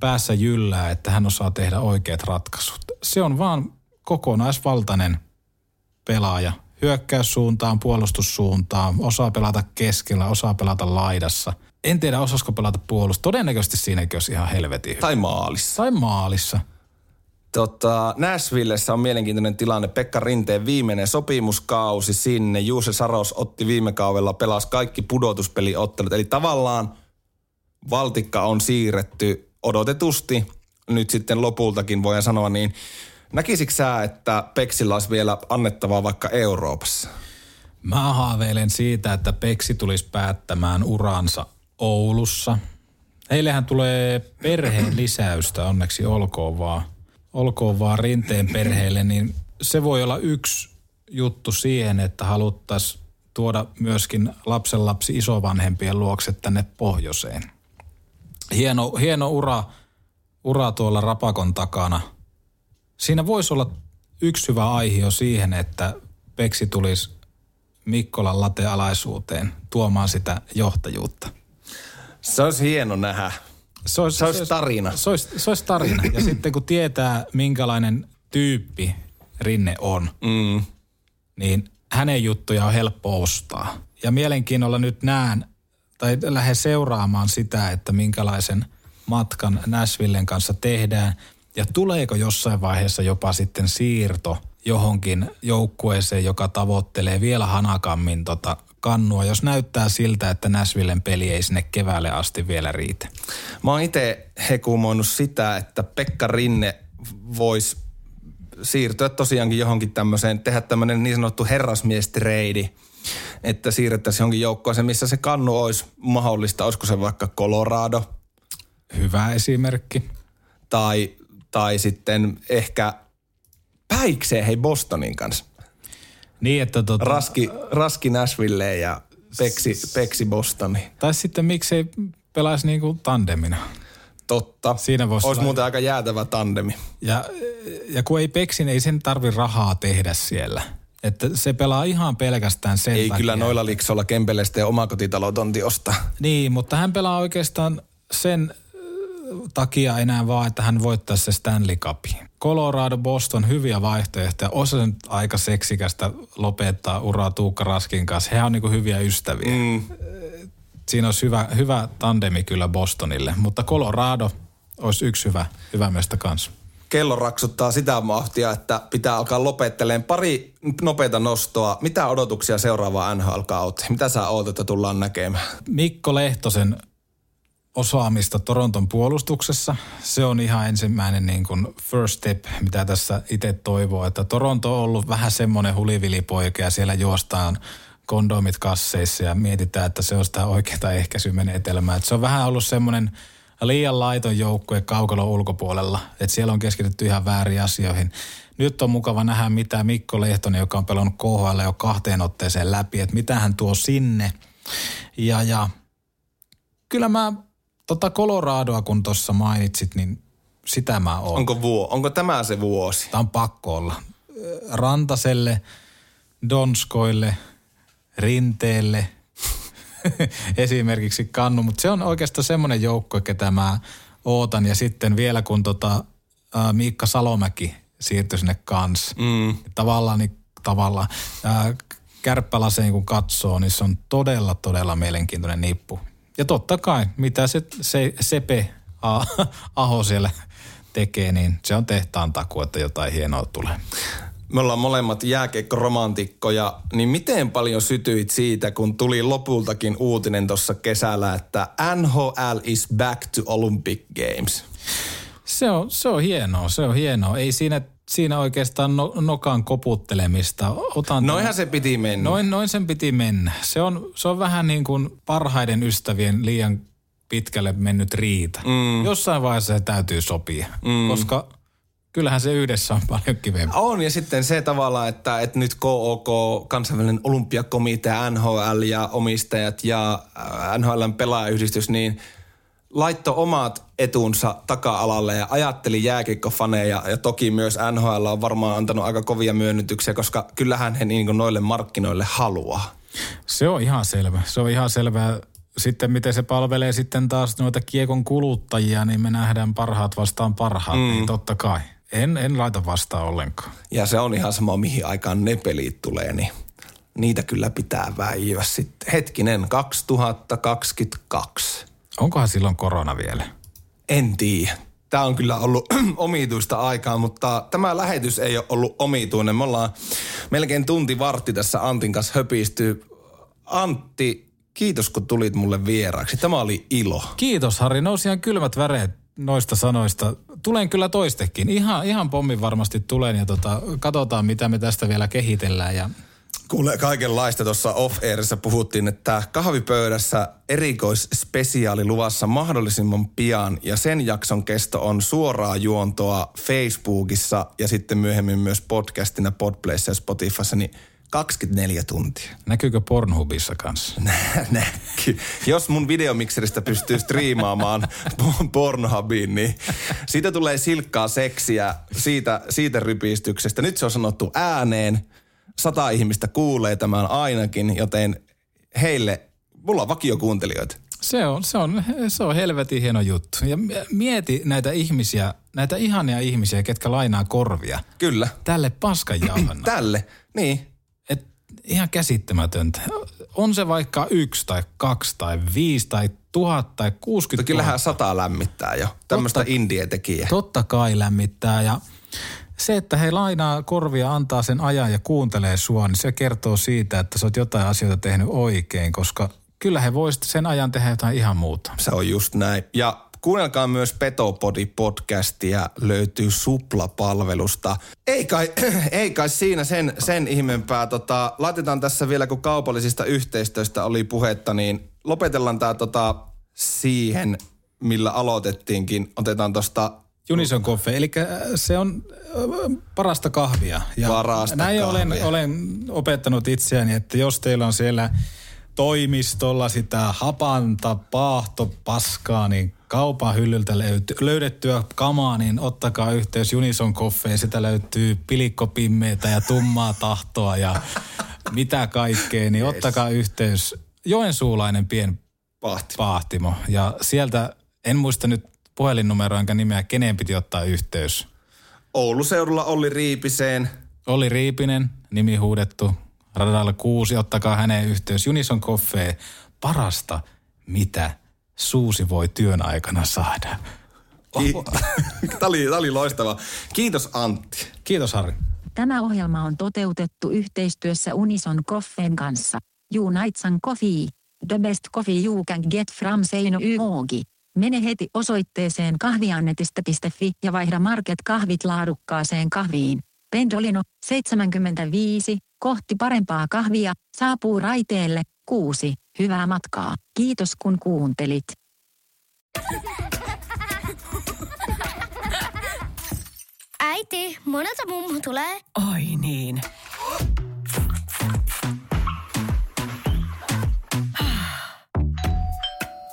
Speaker 3: päässä jyllää, että hän osaa tehdä oikeat ratkaisut. Se on vaan kokonaisvaltainen pelaaja. Hyökkäyssuuntaan, puolustussuuntaan, osaa pelata keskellä, osaa pelata laidassa. En tiedä, osasko pelata puolus. Todennäköisesti siinäkin olisi ihan helvetin hyvä.
Speaker 2: Tai maalissa.
Speaker 3: Tai maalissa.
Speaker 2: Tota, Nashvillessä on mielenkiintoinen tilanne. Pekka Rinteen viimeinen sopimuskausi sinne. Juuse Saros otti viime kaudella, pelasi kaikki pudotuspeliottelut. Eli tavallaan valtikka on siirretty odotetusti. Nyt sitten lopultakin voidaan sanoa niin. Näkisikö sä, että Peksillä olisi vielä annettavaa vaikka Euroopassa?
Speaker 3: Mä haaveilen siitä, että Peksi tulisi päättämään uransa Oulussa. Heillehän tulee perheen lisäystä, onneksi olkoon vaan. Olkoon vaan rinteen perheelle, niin se voi olla yksi juttu siihen, että haluttaisiin tuoda myöskin lapsenlapsi isovanhempien luokse tänne pohjoiseen. Hieno, hieno ura, ura tuolla Rapakon takana. Siinä voisi olla yksi hyvä aihio siihen, että Peksi tulisi Mikkolan latealaisuuteen tuomaan sitä johtajuutta.
Speaker 2: Se olisi hieno nähdä.
Speaker 3: Se olisi,
Speaker 2: Se olisi tarina.
Speaker 3: Se olisi, se olisi tarina. Ja sitten kun tietää, minkälainen tyyppi Rinne on,
Speaker 2: Mm.
Speaker 3: niin hänen juttuja on helppo ostaa. Ja mielenkiinnolla nyt näen, tai lähden seuraamaan sitä, että minkälaisen matkan Nashvillen kanssa tehdään. Ja tuleeko jossain vaiheessa jopa sitten siirto johonkin joukkueeseen, joka tavoittelee vielä hanakammin tota kannua, jos näyttää siltä, että Nashvillen peli ei sinne keväälle asti vielä riitä.
Speaker 2: Mä oon itse hekumoinut sitä, että Pekka Rinne voisi siirtyä tosiaankin johonkin tämmöiseen, tehdä tämmöinen niin sanottu herrasmiestreidi, että siirrettäisiin johonkin joukkoon, missä se kannu olisi mahdollista, olisiko se vaikka Colorado
Speaker 3: Hyvä esimerkki.
Speaker 2: tai, tai sitten ehkä päikseen hei Bostonin kanssa.
Speaker 3: Niin, että tota,
Speaker 2: Raski, raski Nashville ja Peksi, Peksi Bostoni.
Speaker 3: tai sitten miksei pelaisi niinku tandemina.
Speaker 2: Totta.
Speaker 3: Siinä voisi
Speaker 2: Olisi
Speaker 3: olla-
Speaker 2: muuten aika jäätävä tandemi.
Speaker 3: Ja, ja kun ei Peksin, ei sen tarvi rahaa tehdä siellä. Että se pelaa ihan pelkästään sen
Speaker 2: Ei
Speaker 3: takia.
Speaker 2: kyllä noilla liksoilla Kempelestä ja omakotitalotonti ostaa.
Speaker 3: Niin, mutta hän pelaa oikeastaan sen takia enää vaan, että hän voittaisi se Stanley Cupin. Colorado, Boston, hyviä vaihtoehtoja. Osa nyt aika seksikästä lopettaa uraa Tuukka Raskin kanssa. He on niinku hyviä ystäviä.
Speaker 2: Mm.
Speaker 3: Siinä olisi hyvä, hyvä tandemi kyllä Bostonille, mutta Colorado olisi yksi hyvä, hyvä mestä kanssa.
Speaker 2: Kello raksuttaa sitä mahtia, että pitää alkaa lopetteleen pari nopeita nostoa. Mitä odotuksia seuraavaan NHL-kauteen? Mitä sä oot, että tullaan näkemään?
Speaker 3: Mikko Lehtosen osaamista Toronton puolustuksessa. Se on ihan ensimmäinen niin kuin first step, mitä tässä itse toivoo. Että Toronto on ollut vähän semmoinen hulivilipoika ja siellä juostaan kondomit kasseissa ja mietitään, että se on sitä oikeaa ehkäisymenetelmää. Että se on vähän ollut semmoinen liian laiton joukkue kaukalon ulkopuolella, että siellä on keskitytty ihan väärin asioihin. Nyt on mukava nähdä, mitä Mikko Lehtonen, joka on pelannut KHL jo kahteen otteeseen läpi, että mitä hän tuo sinne. Ja, ja kyllä mä tota Coloradoa, kun tuossa mainitsit, niin sitä mä oon.
Speaker 2: Onko, vuo, onko tämä se vuosi?
Speaker 3: Tämä on pakko olla. Rantaselle, Donskoille, Rinteelle, esimerkiksi Kannu, mutta se on oikeastaan semmoinen joukko, ketä mä ootan. Ja sitten vielä kun tota, ää, Miikka Salomäki siirtyi sinne kanssa.
Speaker 2: Mm.
Speaker 3: Tavallaan, niin, tavallaan ää, kärppälaseen kun katsoo, niin se on todella, todella mielenkiintoinen nippu. Ja totta kai, mitä se, se Sepe A- Aho siellä tekee, niin se on tehtaan taku, että jotain hienoa tulee.
Speaker 2: Me ollaan molemmat jääkeikkoromantikkoja, niin miten paljon sytyit siitä, kun tuli lopultakin uutinen tuossa kesällä, että NHL is back to Olympic Games?
Speaker 3: Se on, se on hienoa, se on hienoa. Ei siinä, siinä oikeastaan no, nokan koputtelemista. Otan
Speaker 2: Noinhan se piti mennä.
Speaker 3: Noin, noin sen piti mennä. Se on, se on vähän niin kuin parhaiden ystävien liian pitkälle mennyt riita. Mm. Jossain vaiheessa se täytyy sopia, mm. koska kyllähän se yhdessä on paljon kivempi.
Speaker 2: On, ja sitten se tavalla, että, että nyt KOK, kansainvälinen olympiakomitea, NHL ja omistajat ja äh, NHLn pelaajayhdistys, niin laitto omat etunsa taka-alalle ja ajatteli jääkiekkofaneja ja toki myös NHL on varmaan antanut aika kovia myönnytyksiä, koska kyllähän he niin noille markkinoille haluaa.
Speaker 3: Se on ihan selvä. Se on ihan selvää. Sitten miten se palvelee sitten taas noita kiekon kuluttajia, niin me nähdään parhaat vastaan parhaat, mm. niin totta kai. En, en laita vastaan ollenkaan.
Speaker 2: Ja se on ihan sama, mihin aikaan ne pelit tulee, niin niitä kyllä pitää väijyä sitten. Hetkinen, 2022.
Speaker 3: Onkohan silloin korona vielä?
Speaker 2: En tiedä. Tämä on kyllä ollut omituista aikaa, mutta tämä lähetys ei ole ollut omituinen. Me ollaan melkein tunti vartti tässä Antin kanssa höpistyy. Antti, kiitos kun tulit mulle vieraaksi. Tämä oli ilo.
Speaker 3: Kiitos Harri, nousi ihan kylmät väreet noista sanoista. Tulen kyllä toistekin. Ihan, ihan pommin varmasti tulen ja tota, katsotaan mitä me tästä vielä kehitellään ja
Speaker 2: Kuule, kaikenlaista tuossa off-airissa puhuttiin, että kahvipöydässä erikoisspesiaali luvassa mahdollisimman pian ja sen jakson kesto on suoraa juontoa Facebookissa ja sitten myöhemmin myös podcastina Podplayssa ja Spotifyssa, niin 24 tuntia.
Speaker 3: Näkyykö Pornhubissa kanssa?
Speaker 2: Näkyy. Jos mun videomikseristä pystyy striimaamaan Pornhubiin, niin siitä tulee silkkaa seksiä siitä, siitä rypistyksestä. Nyt se on sanottu ääneen. Sata ihmistä kuulee tämän ainakin, joten heille, mulla on vakiokuuntelijoita.
Speaker 3: Se on, se on, se on helvetin hieno juttu. Ja mieti näitä ihmisiä, näitä ihania ihmisiä, ketkä lainaa korvia.
Speaker 2: Kyllä.
Speaker 3: Tälle paskan
Speaker 2: Tälle, niin
Speaker 3: ihan käsittämätöntä. On se vaikka yksi tai kaksi tai viisi tai tuhat tai kuusikymmentä
Speaker 2: Kyllähän sata lämmittää jo. Tämmöistä indie-tekijää.
Speaker 3: Totta kai lämmittää ja se, että he lainaa korvia, antaa sen ajan ja kuuntelee sua, niin se kertoo siitä, että sä oot jotain asioita tehnyt oikein, koska kyllä he voisivat sen ajan tehdä jotain ihan muuta.
Speaker 2: Se on just näin. Ja Kuunnelkaa myös Petopodi-podcastia, löytyy Supla-palvelusta. Ei kai, ei kai siinä sen, sen ihmeempää. Tota, laitetaan tässä vielä, kun kaupallisista yhteistyöstä oli puhetta, niin lopetellaan tämä tota, siihen, millä aloitettiinkin. Otetaan tuosta
Speaker 3: Unison Coffee, eli äh, se on äh, parasta kahvia.
Speaker 2: Ja parasta
Speaker 3: näin
Speaker 2: kahvia.
Speaker 3: Olen, olen opettanut itseäni, että jos teillä on siellä toimistolla sitä hapanta paahtopaskaa, niin kaupan hyllyltä löyty, löydettyä kamaa, niin ottakaa yhteys Unison Coffee. Sitä löytyy pilikkopimmeitä ja tummaa tahtoa ja mitä kaikkea, niin ottakaa yhteys. Joensuulainen pien
Speaker 2: Pahti.
Speaker 3: pahtimo. Ja sieltä, en muista nyt puhelinnumeroa enkä nimeä, keneen piti ottaa yhteys.
Speaker 2: Oulu seudulla Olli Riipiseen.
Speaker 3: Olli Riipinen, nimi huudettu. Radalla kuusi, ottakaa häneen yhteys. Unison Coffee, parasta, mitä suusi voi työn aikana saada.
Speaker 2: Ki- tämä, oli, tämä oli loistava. Kiitos Antti.
Speaker 3: Kiitos Harri.
Speaker 1: Tämä ohjelma on toteutettu yhteistyössä Unison Coffeen kanssa. Unitsan Coffee. The best coffee you can get from Seino Yoogi. Mene heti osoitteeseen kahviannetista.fi ja vaihda Market kahvit laadukkaaseen kahviin. Pendolino 75 kohti parempaa kahvia saapuu raiteelle 6. Hyvää matkaa. Kiitos kun kuuntelit.
Speaker 7: Äiti, monelta mummu tulee?
Speaker 8: Oi niin.